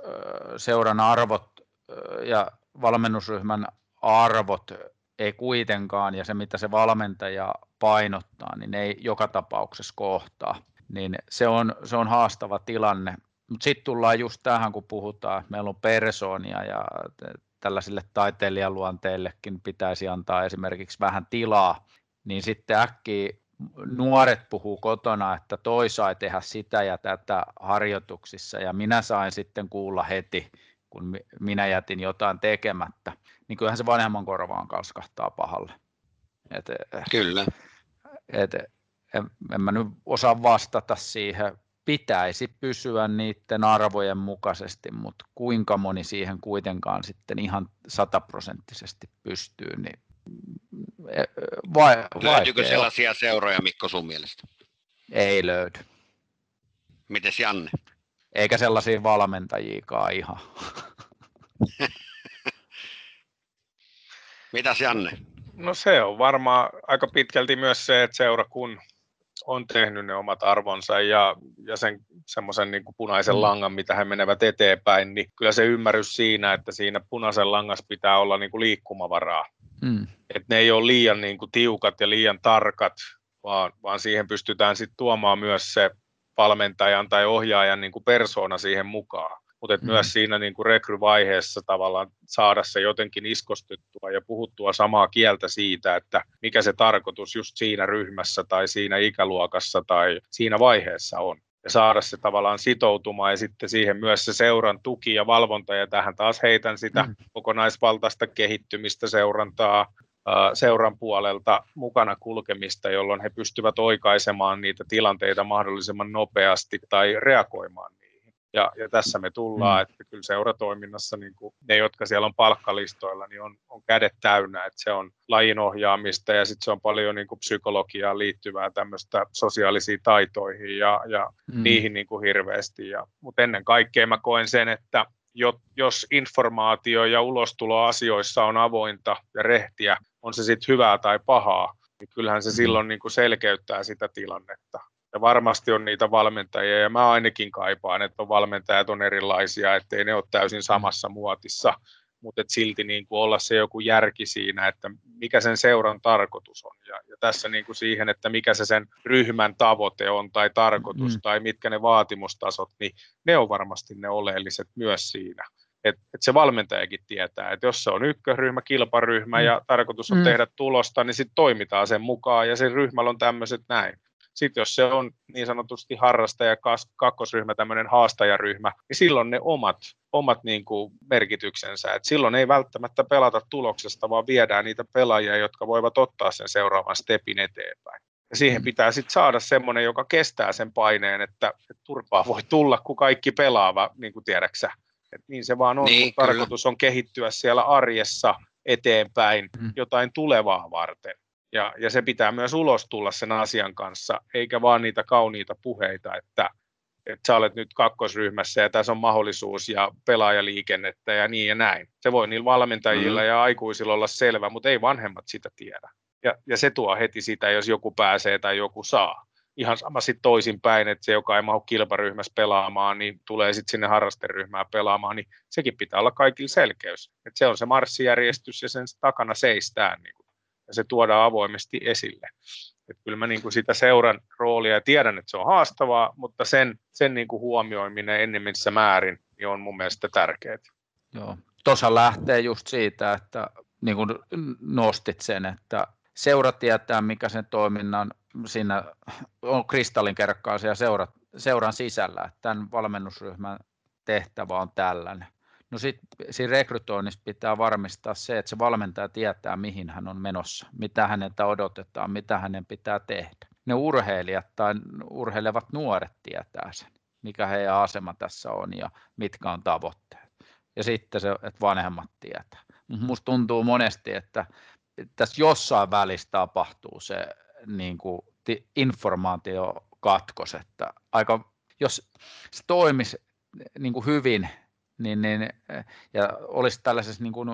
seuran arvot ja valmennusryhmän arvot ei kuitenkaan, ja se mitä se valmentaja painottaa, niin ei joka tapauksessa kohtaa, niin se on, se on haastava tilanne. Mutta sitten tullaan just tähän, kun puhutaan, että meillä on persoonia ja tällaisille taiteilijaluonteillekin pitäisi antaa esimerkiksi vähän tilaa, niin sitten äkkiä nuoret puhuu kotona, että toi sai tehdä sitä ja tätä harjoituksissa ja minä sain sitten kuulla heti, kun minä jätin jotain tekemättä, niin kyllähän se vanhemman korvaan kalskahtaa pahalle. Et, Kyllä. Et, en, en mä nyt osaa vastata siihen. Pitäisi pysyä niiden arvojen mukaisesti, mutta kuinka moni siihen kuitenkaan sitten ihan sataprosenttisesti pystyy, niin vai, Löytyykö sellaisia seuroja, Mikko, sun mielestä? Ei löydy. Mites Janne? Eikä sellaisia valmentajiikaan ihan. Mitäs Janne? No se on varmaan aika pitkälti myös se, että seura kun on tehnyt ne omat arvonsa ja, ja sen semmoisen niin punaisen mm. langan, mitä he menevät eteenpäin, niin kyllä se ymmärrys siinä, että siinä punaisen langassa pitää olla niin kuin liikkumavaraa. Mm. Että ne ei ole liian niin kuin tiukat ja liian tarkat, vaan, vaan siihen pystytään sitten tuomaan myös se valmentajan tai ohjaajan niin kuin persona siihen mukaan mutta mm. myös siinä niin kuin rekryvaiheessa tavallaan saada se jotenkin iskostettua ja puhuttua samaa kieltä siitä, että mikä se tarkoitus just siinä ryhmässä tai siinä ikäluokassa tai siinä vaiheessa on. Ja saada se tavallaan sitoutumaan ja sitten siihen myös se seuran tuki ja valvonta ja tähän taas heitän sitä mm. kokonaisvaltaista kehittymistä seurantaa, seuran puolelta mukana kulkemista, jolloin he pystyvät oikaisemaan niitä tilanteita mahdollisimman nopeasti tai reagoimaan ja, ja tässä me tullaan, mm. että kyllä seuratoiminnassa niin kuin ne, jotka siellä on palkkalistoilla, niin on, on kädet täynnä, että se on lajin ohjaamista ja sitten se on paljon niin kuin psykologiaan liittyvää tämmöistä sosiaalisiin taitoihin ja, ja mm. niihin niin kuin hirveästi. Ja, mutta ennen kaikkea mä koen sen, että jos informaatio ja ulostulo asioissa on avointa ja rehtiä, on se sitten hyvää tai pahaa, niin kyllähän se mm. silloin niin kuin selkeyttää sitä tilannetta ja varmasti on niitä valmentajia, ja mä ainakin kaipaan, että on valmentajat on erilaisia, ettei ne ole täysin samassa muotissa, mutta silti niin kuin olla se joku järki siinä, että mikä sen seuran tarkoitus on. Ja, ja tässä niin kuin siihen, että mikä se sen ryhmän tavoite on tai tarkoitus mm. tai mitkä ne vaatimustasot, niin ne on varmasti ne oleelliset myös siinä. Että et se valmentajakin tietää, että jos se on ykköryhmä, kilparyhmä mm. ja tarkoitus on mm. tehdä tulosta, niin sitten toimitaan sen mukaan ja sen ryhmällä on tämmöiset näin. Sitten jos se on niin sanotusti harrastaja kakkosryhmä, tämmöinen haastajaryhmä, niin silloin ne omat, omat niin kuin merkityksensä. Et silloin ei välttämättä pelata tuloksesta, vaan viedään niitä pelaajia, jotka voivat ottaa sen seuraavan stepin eteenpäin. Ja siihen mm. pitää sitten saada semmoinen, joka kestää sen paineen, että, että turpaa voi tulla, kun kaikki pelaava, niin kuin tiedäksä. Et niin se vaan on, niin, tarkoitus on kehittyä siellä arjessa eteenpäin mm. jotain tulevaa varten. Ja, ja se pitää myös ulos tulla sen asian kanssa, eikä vaan niitä kauniita puheita, että, että sä olet nyt kakkosryhmässä ja tässä on mahdollisuus ja pelaajaliikennettä ja niin ja näin. Se voi niillä valmentajilla mm-hmm. ja aikuisilla olla selvä, mutta ei vanhemmat sitä tiedä. Ja, ja se tuo heti sitä, jos joku pääsee tai joku saa. Ihan sama sitten toisinpäin, että se, joka ei mahdu kilparyhmässä pelaamaan, niin tulee sitten sinne harrasteryhmään pelaamaan, niin sekin pitää olla kaikille selkeys. Että se on se marssijärjestys ja sen takana seistään niin ja se tuodaan avoimesti esille. Et kyllä mä niin kuin sitä seuran roolia ja tiedän, että se on haastavaa, mutta sen, sen niin kuin huomioiminen ennemmissä määrin niin on mun mielestä tärkeää. Joo, tuossa lähtee just siitä, että niin kuin nostit sen, että seura tietää, mikä sen toiminnan siinä on kristallinkerkkaisia seurat, seuran sisällä, tämän valmennusryhmän tehtävä on tällainen. No sitten siinä rekrytoinnissa pitää varmistaa se, että se valmentaja tietää, mihin hän on menossa, mitä häneltä odotetaan, mitä hänen pitää tehdä. Ne urheilijat tai urheilevat nuoret tietää sen, mikä heidän asema tässä on ja mitkä on tavoitteet. Ja sitten se, että vanhemmat tietää. Minusta tuntuu monesti, että tässä jossain välissä tapahtuu se niin kuin, informaatiokatkos, että aika, jos se toimisi niin kuin hyvin, niin, niin, ja olisi tällaisessa niin kuin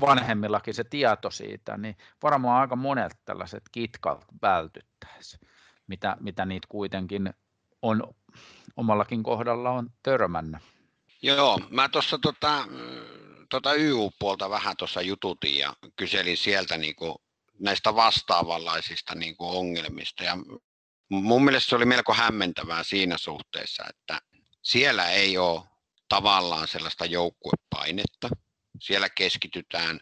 vanhemmillakin se tieto siitä, niin varmaan aika monet tällaiset kitkat vältyttäisiin, mitä, mitä niitä kuitenkin on omallakin kohdalla on törmännyt. Joo, mä tuossa tota, tota YU-puolta vähän tuossa jututin ja kyselin sieltä niinku näistä vastaavanlaisista niinku ongelmista. Ja mun mielestä se oli melko hämmentävää siinä suhteessa, että siellä ei ole tavallaan sellaista joukkuepainetta. Siellä keskitytään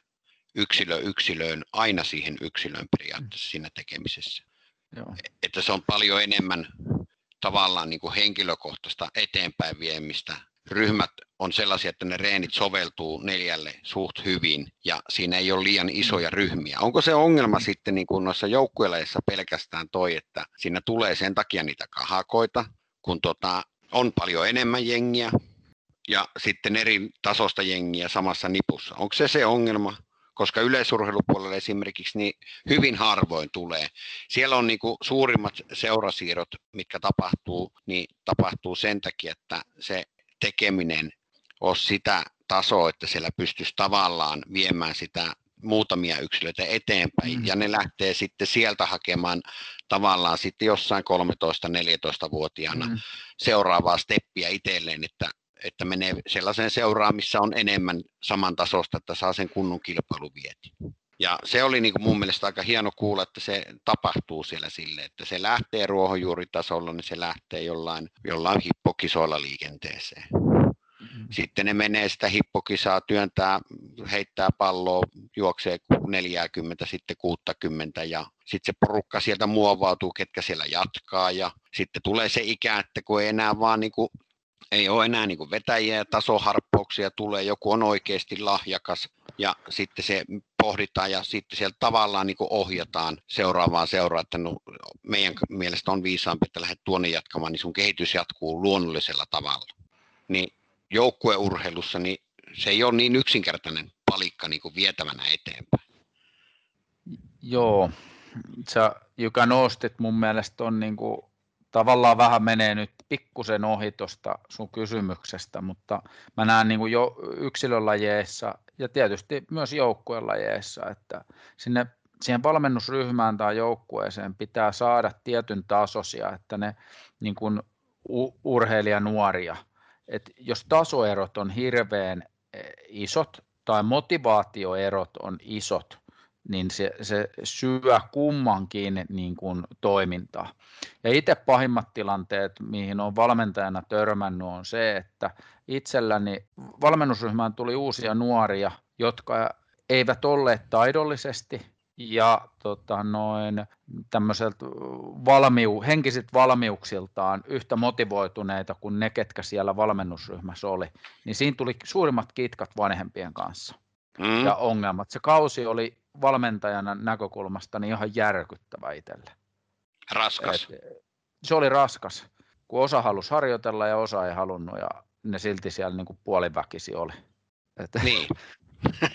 yksilö yksilöön, aina siihen yksilön periaatteessa siinä tekemisessä. Joo. Että se on paljon enemmän tavallaan niin kuin henkilökohtaista eteenpäin viemistä. Ryhmät on sellaisia, että ne reenit soveltuu neljälle suht hyvin ja siinä ei ole liian isoja ryhmiä. Onko se ongelma sitten niin kuin noissa joukkueleissa pelkästään toi, että siinä tulee sen takia niitä kahakoita, kun tota, on paljon enemmän jengiä ja sitten eri tasosta jengiä samassa nipussa. Onko se se ongelma? koska yleisurheilupuolella esimerkiksi niin hyvin harvoin tulee. Siellä on niin kuin suurimmat seurasiirrot, mitkä tapahtuu, niin tapahtuu sen takia, että se tekeminen on sitä tasoa, että siellä pystyisi tavallaan viemään sitä muutamia yksilöitä eteenpäin, mm. ja ne lähtee sitten sieltä hakemaan tavallaan sitten jossain 13-14-vuotiaana mm. seuraavaa steppiä itselleen, että että menee sellaiseen seuraan, missä on enemmän samantasosta, että saa sen kunnon kilpailuvieti. Ja se oli niin kuin mun mielestä aika hieno kuulla, että se tapahtuu siellä sille, että se lähtee ruohonjuuritasolla, niin se lähtee jollain, jollain hippokisoilla liikenteeseen. Mm-hmm. Sitten ne menee sitä hippokisaa, työntää, heittää palloa, juoksee 40, sitten 60 ja sitten se porukka sieltä muovautuu, ketkä siellä jatkaa ja sitten tulee se ikä, että kun ei enää vaan niin kuin ei ole enää niin vetäjiä ja tasoharppauksia tulee, joku on oikeasti lahjakas ja sitten se pohditaan ja sitten sieltä tavallaan niin ohjataan seuraavaan seuraan, että no, meidän mielestä on viisaampi, että lähdet tuonne jatkamaan, niin sun kehitys jatkuu luonnollisella tavalla. Niin joukkueurheilussa niin se ei ole niin yksinkertainen palikka niin kuin vietävänä eteenpäin. Joo, sä, joka nostit mun mielestä on niin kuin tavallaan vähän menee nyt pikkusen ohi tuosta sun kysymyksestä, mutta mä näen niin kuin jo yksilölajeissa ja tietysti myös joukkuelajeissa, että sinne siihen valmennusryhmään tai joukkueeseen pitää saada tietyn tasoisia, että ne niin kuin urheilijanuoria, että jos tasoerot on hirveän e, isot tai motivaatioerot on isot, niin se, se syö kummankin niin kuin toimintaa. Ja itse pahimmat tilanteet, mihin on valmentajana törmännyt, on se, että itselläni valmennusryhmään tuli uusia nuoria, jotka eivät olleet taidollisesti ja tota, noin valmiu, henkiset valmiuksiltaan yhtä motivoituneita kuin ne, ketkä siellä valmennusryhmässä oli, niin siinä tuli suurimmat kitkat vanhempien kanssa mm. ja ongelmat. Se kausi oli valmentajana näkökulmasta niin ihan järkyttävä itselle. Raskas. Et, se oli raskas, kun osa halusi harjoitella ja osa ei halunnut ja ne silti siellä niin kuin puoliväkisi oli. Et, niin.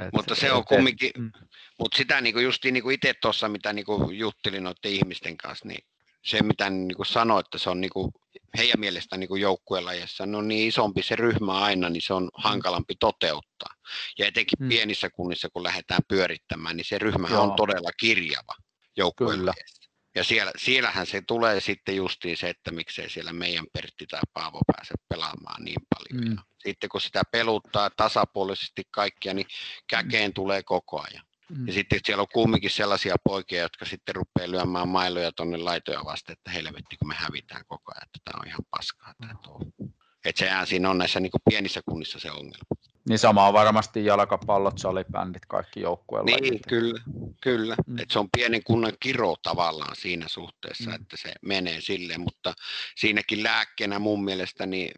et, mutta se on et, kumminkin, mm. mutta sitä niin kuin justiin niin kuin itse tuossa, mitä niin kuin juttelin noiden ihmisten kanssa, niin se mitä niin kuin sanoin, että se on niin kuin heidän mielestään niin joukkuelajissa no niin isompi se ryhmä aina, niin se on mm. hankalampi toteuttaa. Ja etenkin mm. pienissä kunnissa, kun lähdetään pyörittämään, niin se ryhmä on todella kirjava joukkuelajissa. Ja siellä, siellähän se tulee sitten justiin se, että miksei siellä meidän Pertti tai Paavo pääse pelaamaan niin paljon. Mm. sitten kun sitä peluttaa tasapuolisesti kaikkia, niin käkeen mm. tulee koko ajan. Mm. Ja sitten siellä on kumminkin sellaisia poikia, jotka sitten rupeaa lyömään mailoja tuonne laitoja vasten, että helvetti kun me hävitään koko ajan, että tämä on ihan paskaa tämä mm. Että sehän siinä on näissä niin pienissä kunnissa se ongelma. Niin sama on varmasti jalkapallot, salibändit, kaikki joukkueella. Niin, kyllä, kyllä. Mm. Et se on pienen kunnan kiro tavallaan siinä suhteessa, mm. että se menee sille, mutta siinäkin lääkkeenä mun mielestä niin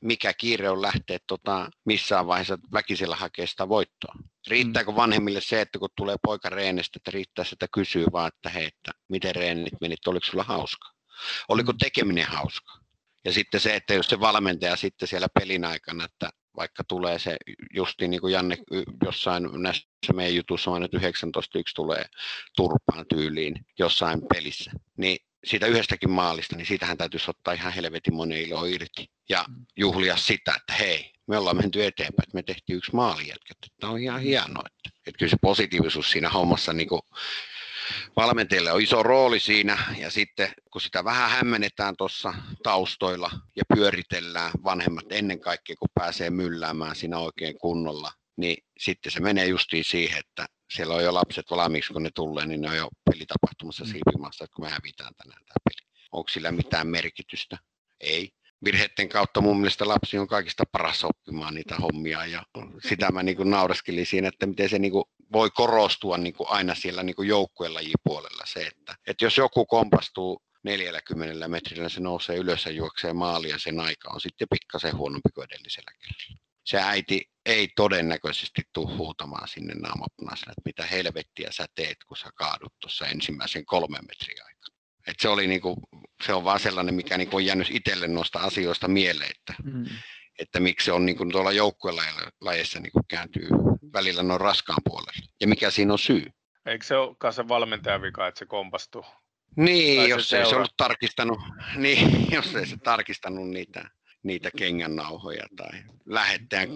mikä kiire on lähteä tota, missään vaiheessa väkisellä hakea sitä voittoa. Riittääkö mm. vanhemmille se, että kun tulee poika reenistä, että riittää sitä kysyä vaan, että hei, että miten reenit menit, oliko sulla hauska? Oliko mm. tekeminen hauska? Ja sitten se, että jos se valmentaja sitten siellä pelin aikana, että vaikka tulee se justi niin kuin Janne jossain näissä meidän jutussa on, että 19.1 tulee turpaan tyyliin jossain pelissä, niin siitä yhdestäkin maalista, niin siitähän täytyisi ottaa ihan helvetin moni ilo irti ja mm. juhlia sitä, että hei, me ollaan menty eteenpäin, että me tehtiin yksi maali jätkä, että on ihan hienoa. Että, että kyllä se positiivisuus siinä hommassa niin kuin valmentajille on iso rooli siinä ja sitten kun sitä vähän hämmennetään tuossa taustoilla ja pyöritellään vanhemmat ennen kaikkea, kun pääsee mylläämään siinä oikein kunnolla, niin sitten se menee justiin siihen, että siellä on jo lapset valmiiksi, kun ne tulee, niin ne on jo pelitapahtumassa mm. siipimassa, että kun me hävitään tänään tämä peli. Onko sillä mitään merkitystä? Ei. Virheiden kautta mun mielestä lapsi on kaikista paras oppimaan niitä hommia ja sitä mä niin nauraskelin siinä, että miten se niin voi korostua niin aina siellä niin joukkuelajipuolella se, että, että jos joku kompastuu 40 metrillä, se nousee ylös ja juoksee maalia, sen aika on sitten pikkasen huonompi kuin edellisellä kerralla se äiti ei todennäköisesti tule huutamaan sinne naamapunaisena, että mitä helvettiä sä teet, kun sä kaadut tuossa ensimmäisen kolmen metrin aikana. Et se, oli niinku, se on vaan sellainen, mikä niinku on jäänyt itselle noista asioista mieleen, että, mm. että miksi se on niinku tuolla joukkuelajeissa niinku kääntyy välillä noin raskaan puolelle. Ja mikä siinä on syy. Eikö se olekaan se valmentajan vika, että se kompastuu? Niin, jos se ei se ollut tarkistanut, niin, jos ei se tarkistanut niitä niitä kengännauhoja tai lähettäjän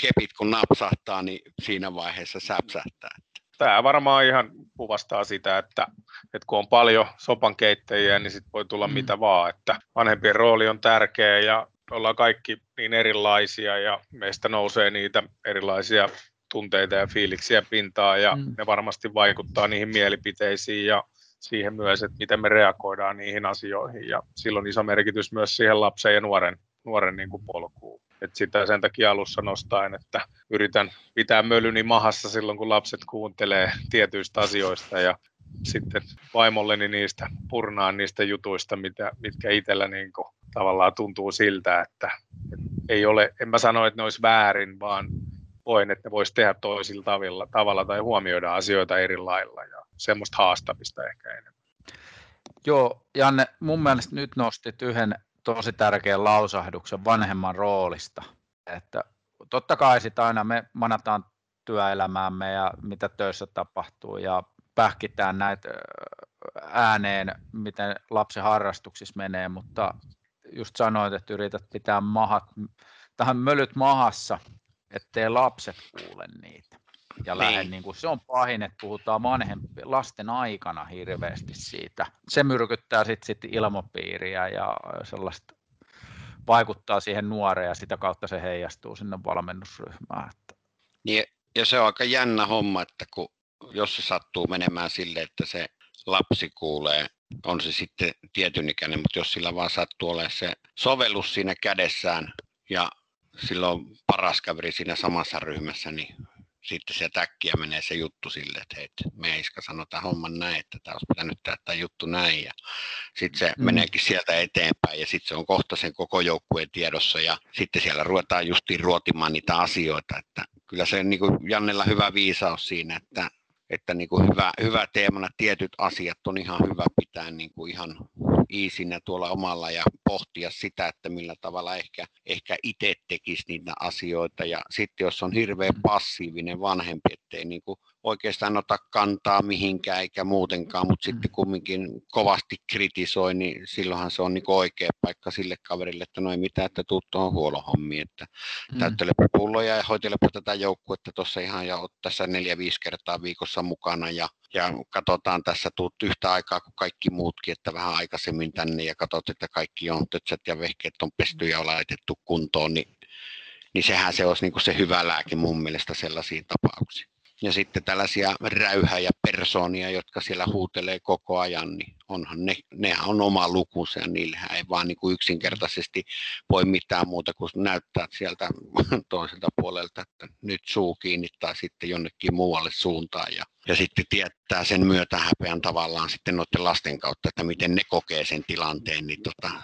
kepit kun napsahtaa, niin siinä vaiheessa säpsähtää. Tämä varmaan ihan kuvastaa sitä, että, että kun on paljon sopankeittäjiä, niin sit voi tulla mm. mitä vaan. Että vanhempien rooli on tärkeä ja ollaan kaikki niin erilaisia ja meistä nousee niitä erilaisia tunteita ja fiiliksiä pintaan ja mm. ne varmasti vaikuttaa niihin mielipiteisiin ja siihen myös, että miten me reagoidaan niihin asioihin ja silloin iso merkitys myös siihen lapsen ja nuoren, nuoren niin kuin polkuun. Et sitä sen takia alussa nostaen, että yritän pitää mölyni mahassa silloin, kun lapset kuuntelee tietyistä asioista ja sitten vaimolleni niistä purnaan niistä jutuista, mitä, mitkä itsellä niin kuin tavallaan tuntuu siltä, että, ei ole, en mä sano, että ne olisi väärin, vaan voin, että ne voisi tehdä toisilla tavalla, tavalla tai huomioida asioita eri lailla ja semmoista haastamista ehkä enemmän. Joo, Janne, mun mielestä nyt nostit yhden tosi tärkeän lausahduksen vanhemman roolista. Että totta kai sitä aina me manataan työelämäämme ja mitä töissä tapahtuu ja pähkitään näitä ääneen, miten lapsen harrastuksissa menee, mutta just sanoit, että yrität pitää mahat, tähän mölyt mahassa, ettei lapset kuule niitä. Ja niin. lähde, niin kuin, se on pahin, että puhutaan vanhempi, lasten aikana hirveästi siitä. Se myrkyttää sitten sit ilmapiiriä ja sellaista vaikuttaa siihen nuoreen ja sitä kautta se heijastuu sinne valmennusryhmään. Niin, ja se on aika jännä homma, että kun, jos se sattuu menemään sille, että se lapsi kuulee, on se sitten tietyn ikäinen, mutta jos sillä vaan sattuu olemaan se sovellus siinä kädessään ja silloin paras kaveri siinä samassa ryhmässä, niin sitten se täkkiä menee se juttu sille, että hei, me Iska sanotaan homman näin, että tämä olisi pitänyt tehdä tämä juttu näin. Ja sitten se mm. meneekin sieltä eteenpäin ja sitten se on kohta sen koko joukkueen tiedossa ja sitten siellä ruvetaan justiin ruotimaan niitä asioita. Että kyllä se niin kuin Jannella hyvä viisaus siinä, että että niin kuin hyvä, hyvä teemana tietyt asiat on ihan hyvä pitää niin kuin ihan iisinä tuolla omalla ja pohtia sitä, että millä tavalla ehkä, ehkä itse tekisi niitä asioita. Ja sitten jos on hirveän passiivinen vanhempi, ettei niin kuin oikeastaan ota kantaa mihinkään eikä muutenkaan, mutta sitten mm. kumminkin kovasti kritisoi, niin silloinhan se on niin oikea paikka sille kaverille, että no ei mitään, että tuu tuohon huolohommiin, että mm. täyttelepa pulloja ja hoitelepa tätä joukkuetta tuossa ihan ja oot tässä neljä-viisi kertaa viikossa mukana ja, ja katsotaan tässä tuut yhtä aikaa kuin kaikki muutkin, että vähän aikaisemmin tänne ja katsot, että kaikki on tötsät ja vehkeet on pesty ja laitettu kuntoon, niin, niin sehän se olisi niin kuin se hyvä lääke mun mielestä sellaisiin tapauksiin ja sitten tällaisia räyhäjä persoonia, jotka siellä huutelee koko ajan, niin onhan ne, nehän on oma lukunsa ja niillähän ei vaan niin kuin yksinkertaisesti voi mitään muuta kuin näyttää sieltä toiselta puolelta, että nyt suu kiinni tai sitten jonnekin muualle suuntaan ja, ja sitten tietää sen myötä häpeän tavallaan sitten noiden lasten kautta, että miten ne kokee sen tilanteen, niin tota,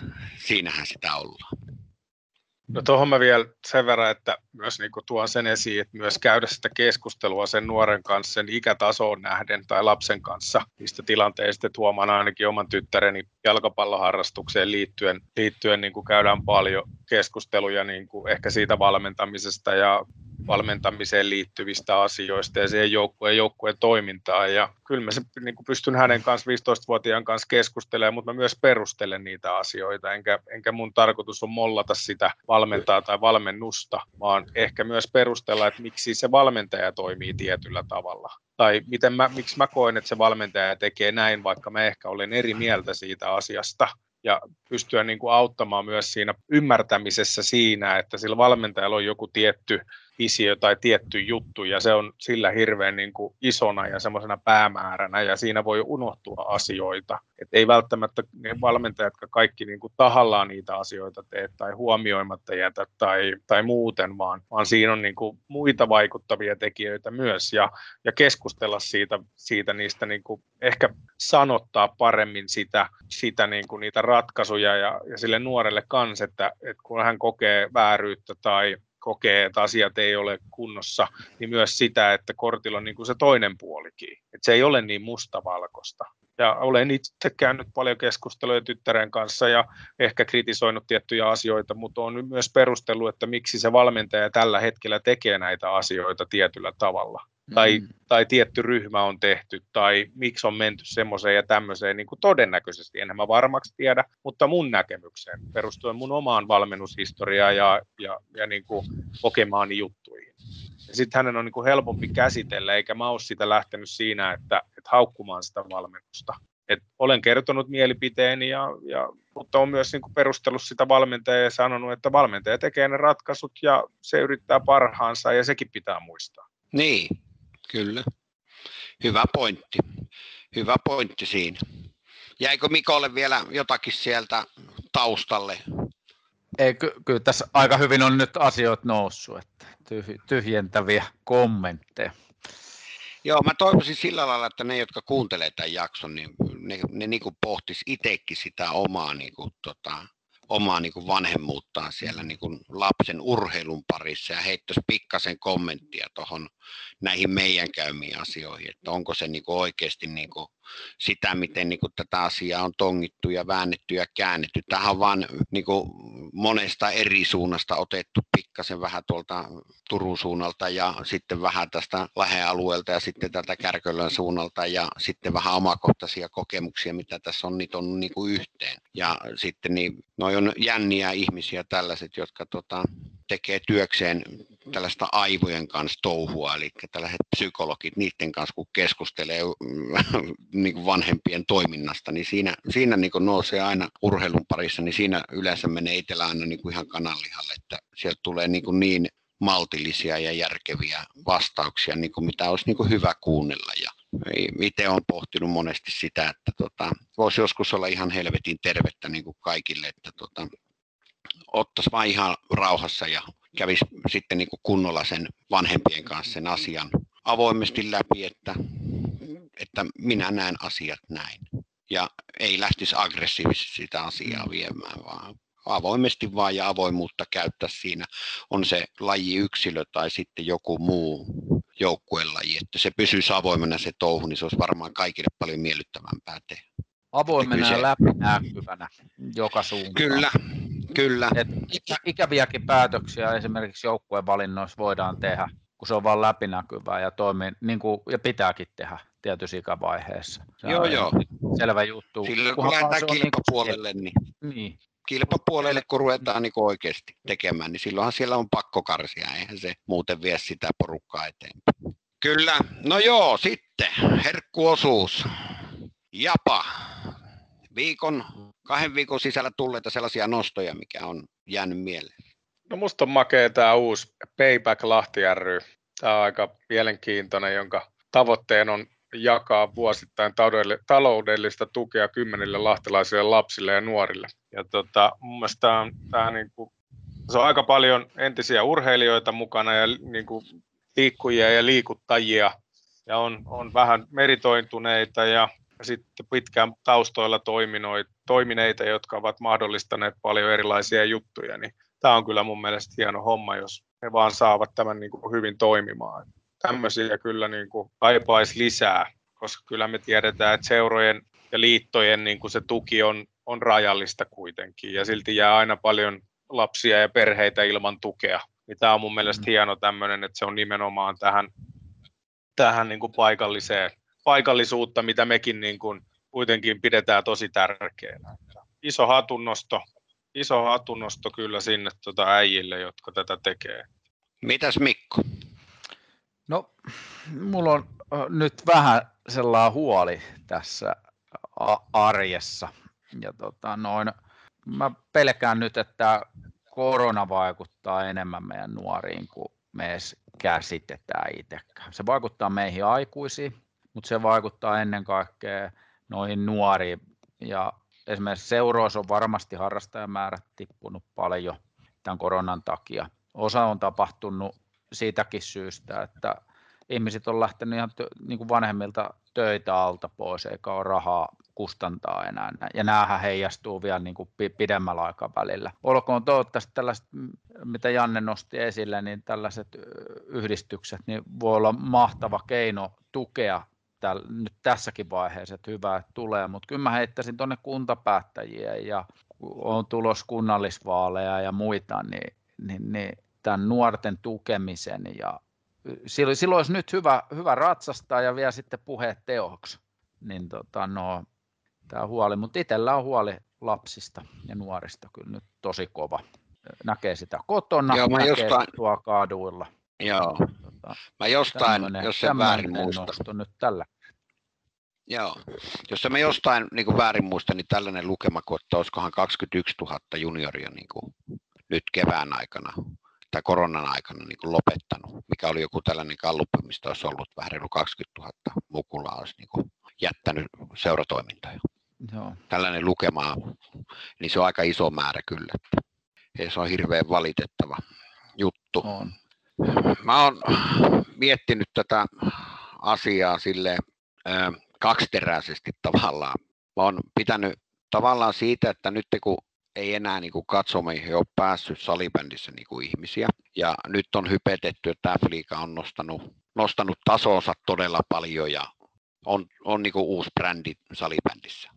siinähän sitä ollaan. No tuohon mä vielä sen verran, että myös niin tuon sen esiin, että myös käydä sitä keskustelua sen nuoren kanssa, sen ikätasoon nähden tai lapsen kanssa niistä tilanteista, että huomaan ainakin oman tyttäreni jalkapalloharrastukseen liittyen, liittyen niin kuin käydään paljon keskusteluja niin kuin ehkä siitä valmentamisesta ja valmentamiseen liittyvistä asioista ja siihen joukkueen joukkueen toimintaan. Ja kyllä mä se, niin kuin pystyn hänen kanssa 15-vuotiaan kanssa keskustelemaan, mutta mä myös perustelen niitä asioita, enkä, enkä mun tarkoitus on mollata sitä valmentaa tai valmennusta, vaan ehkä myös perustella, että miksi se valmentaja toimii tietyllä tavalla. Tai miten mä, miksi mä koen, että se valmentaja tekee näin, vaikka mä ehkä olen eri mieltä siitä asiasta ja pystyä niin kuin auttamaan myös siinä ymmärtämisessä siinä, että sillä valmentajalla on joku tietty visio tai tietty juttu ja se on sillä hirveän niin kuin isona ja semmoisena päämääränä ja siinä voi unohtua asioita. Et ei välttämättä ne valmentajat, jotka kaikki niin kuin tahallaan niitä asioita tee tai huomioimatta jätä tai, tai muuten, vaan, vaan siinä on niin kuin muita vaikuttavia tekijöitä myös ja, ja keskustella siitä, siitä niistä niin kuin ehkä sanottaa paremmin sitä, sitä niin kuin niitä ratkaisuja ja, ja sille nuorelle kanssa, että, että kun hän kokee vääryyttä tai kokee, että asiat ei ole kunnossa, niin myös sitä, että kortilla on niin kuin se toinen puolikin. Että se ei ole niin mustavalkoista. Ja olen itse käynyt paljon keskusteluja tyttären kanssa ja ehkä kritisoinut tiettyjä asioita, mutta on myös perustellut, että miksi se valmentaja tällä hetkellä tekee näitä asioita tietyllä tavalla tai, mm. tai tietty ryhmä on tehty, tai miksi on menty semmoiseen ja tämmöiseen, niin kuin todennäköisesti, en mä varmaksi tiedä, mutta mun näkemykseen perustuen mun omaan valmennushistoriaan ja, ja, ja niin kuin kokemaani juttuihin. Ja sitten hänen on niin kuin helpompi käsitellä, eikä mä ole sitä lähtenyt siinä, että, että haukkumaan sitä valmennusta. Et olen kertonut mielipiteeni, ja, ja, mutta on myös niin kuin perustellut sitä valmentajaa ja sanonut, että valmentaja tekee ne ratkaisut ja se yrittää parhaansa ja sekin pitää muistaa. Niin, Kyllä. Hyvä pointti. Hyvä pointti siinä. Jäikö Mikolle vielä jotakin sieltä taustalle? Ei, ky- kyllä tässä aika hyvin on nyt asioita noussut, että tyh- tyhjentäviä kommentteja. Joo, mä toivoisin sillä lailla, että ne, jotka kuuntelee tämän jakson, niin ne, ne niin pohtis itsekin sitä omaa niin kuin, tota, omaa niin kuin vanhemmuuttaan siellä niin kuin lapsen urheilun parissa ja heittäisi pikkasen kommenttia tuohon näihin meidän käymiin asioihin, että onko se niin kuin oikeasti niin kuin sitä, miten niin kuin tätä asiaa on tongittu ja väännetty ja käännetty. Tähän on vaan niin kuin monesta eri suunnasta otettu pikkasen vähän tuolta Turun suunnalta ja sitten vähän tästä lähealueelta ja sitten tältä Kärkölön suunnalta ja sitten vähän omakohtaisia kokemuksia, mitä tässä on on niin kuin yhteen. Ja sitten niin, noi on jänniä ihmisiä tällaiset, jotka tota, tekee työkseen tällaista aivojen kanssa touhua, eli tällaiset psykologit, niiden kanssa kun keskustelee niin kuin vanhempien toiminnasta, niin siinä, siinä niin kuin nousee aina urheilun parissa, niin siinä yleensä menee itsellä aina niin kuin ihan kananlihalle, että sieltä tulee niin, kuin niin maltillisia ja järkeviä vastauksia, niin kuin mitä olisi niin kuin hyvä kuunnella. Ja itse olen pohtinut monesti sitä, että tota, voisi joskus olla ihan helvetin tervettä niin kuin kaikille, että tota, ottaisi vain ihan rauhassa ja kävisi sitten niin kuin kunnolla sen vanhempien kanssa sen asian avoimesti läpi, että, että minä näen asiat näin. Ja ei lähtisi aggressiivisesti sitä asiaa viemään, vaan avoimesti vaan ja avoimuutta käyttää siinä. On se laji yksilö tai sitten joku muu joukkuelaji, että se pysyisi avoimena se touhu, niin se olisi varmaan kaikille paljon miellyttävämpää tehdä. Avoimena ja läpinäkyvänä joka suuntaan. Kyllä, Kyllä. Et ikä, ikäviäkin päätöksiä esimerkiksi joukkueen valinnoissa voidaan tehdä, kun se on vain läpinäkyvää ja toimii, niin kuin, ja pitääkin tehdä tietyssä ikävaiheessa. Se joo, joo. Selvä juttu. Silloin kun lähdetään niin kilpapuolelle, niin, niin. kilpapuolelle kun ruvetaan niin oikeasti tekemään, niin silloinhan siellä on pakko karsia, eihän se muuten vie sitä porukkaa eteenpäin. Kyllä, no joo, sitten herkkuosuus. Japa, viikon, kahden viikon sisällä tulleita sellaisia nostoja, mikä on jäänyt mieleen? No musta on makea tämä uusi Payback Lahti ry. Tämä on aika mielenkiintoinen, jonka tavoitteen on jakaa vuosittain taloudellista tukea kymmenille lahtelaisille lapsille ja nuorille. Ja tota, mun mielestä tämä on, tämä niin kuin, se on aika paljon entisiä urheilijoita mukana ja niin kuin, liikkujia ja liikuttajia ja on, on vähän meritointuneita ja sitten pitkään taustoilla toimineita, jotka ovat mahdollistaneet paljon erilaisia juttuja, niin tämä on kyllä mun mielestä hieno homma, jos he vaan saavat tämän niin kuin hyvin toimimaan. Tämmöisiä kyllä niin kuin kaipaisi lisää, koska kyllä me tiedetään, että seurojen ja liittojen niin kuin se tuki on, on rajallista kuitenkin, ja silti jää aina paljon lapsia ja perheitä ilman tukea. Niin tämä on mun mielestä mm. hieno tämmöinen, että se on nimenomaan tähän, tähän niin kuin paikalliseen, paikallisuutta, mitä mekin niin kuin kuitenkin pidetään tosi tärkeänä. Iso hatunnosto, iso hatunnosto kyllä sinne tuota äijille, jotka tätä tekee. Mitäs Mikko? No, mulla on nyt vähän sellainen huoli tässä arjessa. Ja tota, noin, mä pelkään nyt, että korona vaikuttaa enemmän meidän nuoriin kuin me edes käsitetään itsekään. Se vaikuttaa meihin aikuisiin, mutta se vaikuttaa ennen kaikkea noihin nuoriin. Ja esimerkiksi seuroissa on varmasti harrastajamäärät tippunut paljon tämän koronan takia. Osa on tapahtunut siitäkin syystä, että ihmiset on lähtenyt ihan niin kuin vanhemmilta töitä alta pois, eikä ole rahaa kustantaa enää. Ja näähän heijastuu vielä niin kuin pidemmällä aikavälillä. Olkoon toivottavasti tällaiset, mitä Janne nosti esille, niin tällaiset yhdistykset niin voi olla mahtava keino tukea täl, nyt tässäkin vaiheessa, että hyvä, että tulee, mutta kyllä mä heittäisin tuonne kuntapäättäjiä ja on tulos kunnallisvaaleja ja muita, niin, niin, niin tämän nuorten tukemisen ja silloin, silloin olisi nyt hyvä, hyvä ratsastaa ja vielä sitten puheet teoksi. Niin tota, no, tämä huoli, mutta itsellä on huoli lapsista ja nuorista kyllä nyt tosi kova. Näkee sitä kotona, Joo, mä näkee jostain... tuo kaaduilla. Joo. Tota, mä jostain, jos se väärin muista. nyt tällä. Joo. Jos mä jostain niin kuin väärin muista, niin tällainen lukema, kun olisikohan 21 000 junioria niin kuin nyt kevään aikana tai koronan aikana niin kuin lopettanut, mikä oli joku tällainen kalluppi, mistä olisi ollut vähän reilu 20 000 mukulla olisi niin kuin jättänyt seuratoimintoja. Joo. Tällainen lukema, niin se on aika iso määrä kyllä. Ja se on hirveän valitettava juttu. On. Mä oon miettinyt tätä asiaa sille kaksiteräisesti tavallaan. Mä oon pitänyt tavallaan siitä, että nyt kun ei enää niin kuin katsomeihin ole päässyt salibändissä niin kuin ihmisiä. Ja nyt on hypetetty, että F-liiga on nostanut, nostanut tasonsa todella paljon ja on, on niin kuin uusi brändi salibändissä.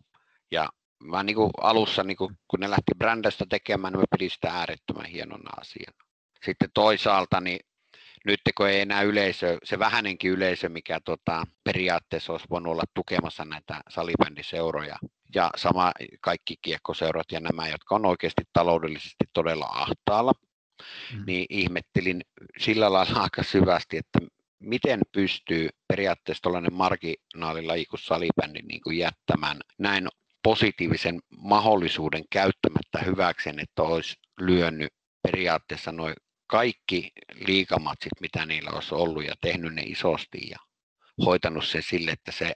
Ja mä niin kuin alussa, niin kuin, kun ne lähti brändästä tekemään, niin mä pidin sitä äärettömän hienona asiana. Sitten toisaalta, niin nyt kun ei enää yleisö, se vähänenkin yleisö, mikä tota, periaatteessa olisi voinut olla tukemassa näitä salibändiseuroja, ja sama kaikki kiekkoseurat ja nämä, jotka on oikeasti taloudellisesti todella ahtaalla, mm. niin ihmettelin sillä lailla aika syvästi, että miten pystyy periaatteessa tällainen marginaalilaji kuin salibändi niin kuin jättämään näin positiivisen mahdollisuuden käyttämättä hyväkseen, että olisi lyönyt periaatteessa noin kaikki liikamatsit, mitä niillä olisi ollut ja tehnyt ne isosti ja hoitanut sen sille, että se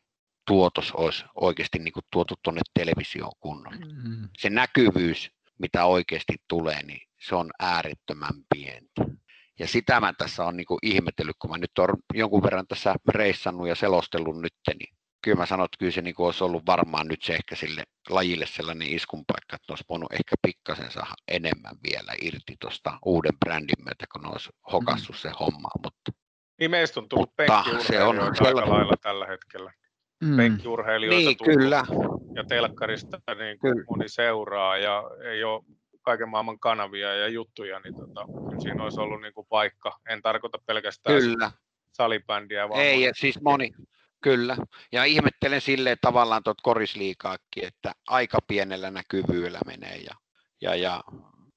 tuotos olisi oikeasti niin kuin tuotu tuonne televisioon kunnolla. Mm. Se näkyvyys, mitä oikeasti tulee, niin se on äärettömän pientä. Ja sitä mä tässä on niin kuin ihmetellyt, kun mä nyt olen jonkun verran tässä reissannut ja selostellut nyt, niin kyllä mä sanon, että kyllä se niin olisi ollut varmaan nyt se ehkä sille lajille sellainen iskun paikka, että olisi voinut ehkä pikkasen saada enemmän vielä irti tuosta uuden brändin myötä, kun ne olisi hokassut mm. se homma. Mutta, niin meistä on tullut se on aika lailla tällä hetkellä mm. penkkiurheilijoita niin, kyllä. ja telkkarista niin kuin moni seuraa ja ei ole kaiken maailman kanavia ja juttuja, niin tota, siinä olisi ollut niin kuin paikka. En tarkoita pelkästään kyllä. salibändiä, vaan... Ei, siis moni, Kyllä, ja ihmettelen silleen tavallaan tuot korisliikaakin, että aika pienellä näkyvyydellä menee, ja, ja, ja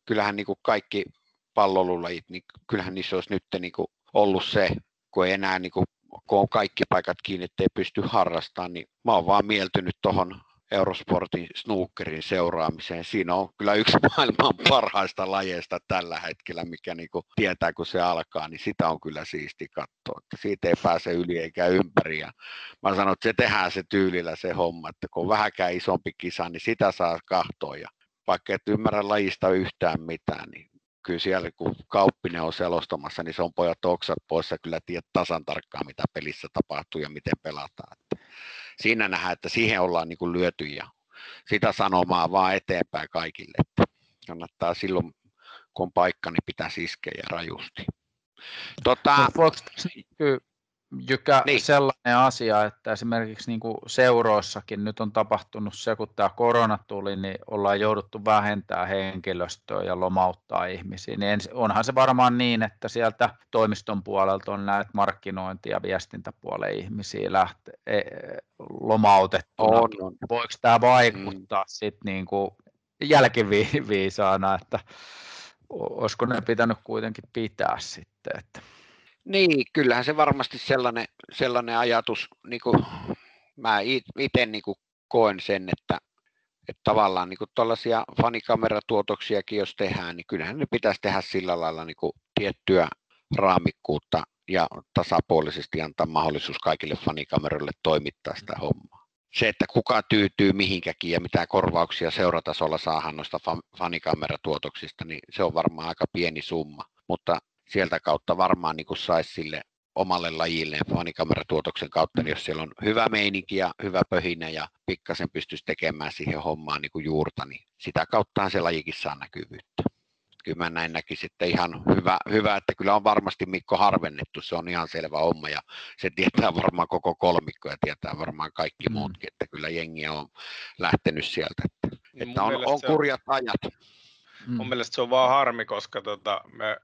kyllähän niin kaikki pallolulajit, niin kyllähän niissä olisi nyt niin kuin ollut se, kun ei enää niin kuin kun on kaikki paikat kiinni, ettei pysty harrastamaan, niin mä oon vaan mieltynyt tuohon Eurosportin snookerin seuraamiseen. Siinä on kyllä yksi maailman parhaista lajeista tällä hetkellä, mikä niin kuin tietää, kun se alkaa, niin sitä on kyllä siisti katsoa. Että siitä ei pääse yli eikä ympäri. Ja mä sanon, että se tehdään se tyylillä se homma, että kun on vähäkään isompi kisa, niin sitä saa kahtoa. Ja vaikka et ymmärrä lajista yhtään mitään, niin kyllä siellä kun Kauppinen on selostamassa, niin se on pojat oksat poissa, kyllä tiedät tasan tarkkaan, mitä pelissä tapahtuu ja miten pelataan. Siinä nähdään, että siihen ollaan niin kuin lyöty ja sitä sanomaa vaan eteenpäin kaikille, että kannattaa silloin, kun on paikka, niin pitää iskeä ja rajusti. Tota... Voiko, Jykä niin. sellainen asia, että esimerkiksi niin kuin seuroissakin nyt on tapahtunut se, kun tämä korona tuli, niin ollaan jouduttu vähentämään henkilöstöä ja lomauttaa ihmisiä. Niin onhan se varmaan niin, että sieltä toimiston puolelta on näitä markkinointi- ja viestintäpuolen ihmisiä lähte, e, lomautettuna. On, on. Voiko tämä vaikuttaa mm. sitten niin kuin jälkiviisaana, että olisiko ne pitänyt kuitenkin pitää sitten, että niin, kyllähän se varmasti sellainen, sellainen ajatus, niin kuin mä itse niin kuin koen sen, että, että tavallaan niin tuollaisia fanikameratuotoksiakin jos tehdään, niin kyllähän ne pitäisi tehdä sillä lailla niin kuin tiettyä raamikkuutta ja tasapuolisesti antaa mahdollisuus kaikille fanikameroille toimittaa sitä hommaa. Se, että kuka tyytyy mihinkäkin ja mitä korvauksia seuratasolla saadaan noista fanikameratuotoksista, niin se on varmaan aika pieni summa. Mutta sieltä kautta varmaan niin saisi sille omalle lajille fanikameratuotoksen kautta, niin jos siellä on hyvä meininki ja hyvä pöhinä ja pikkasen pystyisi tekemään siihen hommaan niin kuin juurta, niin sitä kauttahan se lajikin saa näkyvyyttä. Kyllä mä näin näkisin, että ihan hyvä, hyvä, että kyllä on varmasti Mikko harvennettu, se on ihan selvä homma ja se tietää varmaan koko kolmikko ja tietää varmaan kaikki mm. muutkin, että kyllä jengi on lähtenyt sieltä, että, niin että on, on kurjat on, ajat. Mun mielestä se on vaan harmi, koska tota, me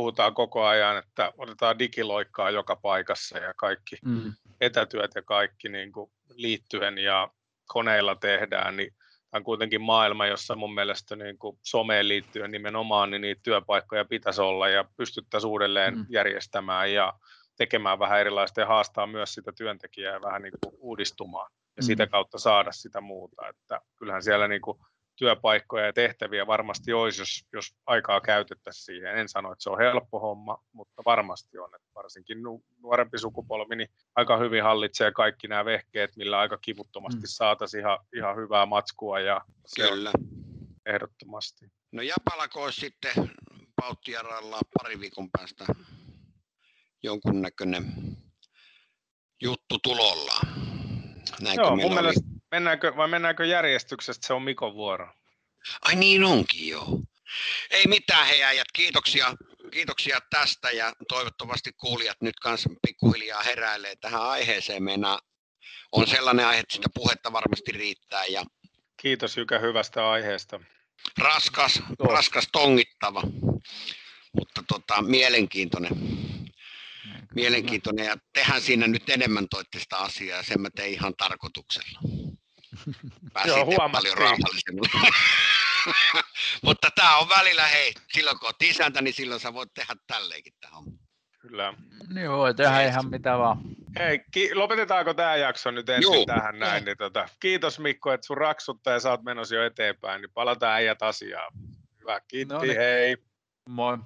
puhutaan koko ajan, että otetaan digiloikkaa joka paikassa ja kaikki mm. etätyöt ja kaikki niin kuin liittyen ja koneilla tehdään, niin on kuitenkin maailma, jossa mun mielestä niin kuin someen liittyen nimenomaan niin niitä työpaikkoja pitäisi olla ja pystyttäisiin uudelleen mm. järjestämään ja tekemään vähän erilaista ja haastaa myös sitä työntekijää vähän niin kuin uudistumaan ja mm. sitä kautta saada sitä muuta. Että kyllähän siellä niin kuin työpaikkoja ja tehtäviä varmasti olisi, jos, jos aikaa käytettäisiin siihen. En sano, että se on helppo homma, mutta varmasti on. Että varsinkin nu, nuorempi sukupolvi niin aika hyvin hallitsee kaikki nämä vehkeet, millä aika kivuttomasti mm. saataisiin ihan, ihan hyvää matskua. Ja Kyllä. Ehdottomasti. No Japalako olisi sitten Pauttiaralla pari viikon päästä jonkunnäköinen juttu tulolla. Näinkö Joo, mun mielestä Mennäänkö, vai mennäänkö järjestyksestä, se on Mikon vuoro. Ai niin onkin joo. Ei mitään hei äijät, kiitoksia, kiitoksia tästä ja toivottavasti kuulijat nyt kanssa pikkuhiljaa heräilee tähän aiheeseen. Meina on sellainen aihe, että sitä puhetta varmasti riittää. Ja Kiitos Jykä hyvästä aiheesta. Raskas, raskas tongittava, mutta tota, mielenkiintoinen. Mielenkiintoinen ja tehän siinä nyt enemmän toitte sitä asiaa ja sen mä tein ihan tarkoituksella. Joo, paljon rauhallisemmin. Mutta tämä on välillä, hei, silloin kun olet isäntä, niin silloin sä voit tehdä tälleenkin tähän. Kyllä. Niin voi tehdä ihan mitä vaan. Hei, ki- lopetetaanko tämä jakso nyt ensin Joo. tähän näin? Niin tota, kiitos Mikko, että sun raksutta ja sä oot menossa jo eteenpäin, niin palataan äijät asiaan. Hyvä, kiitti, no niin. hei. Moi.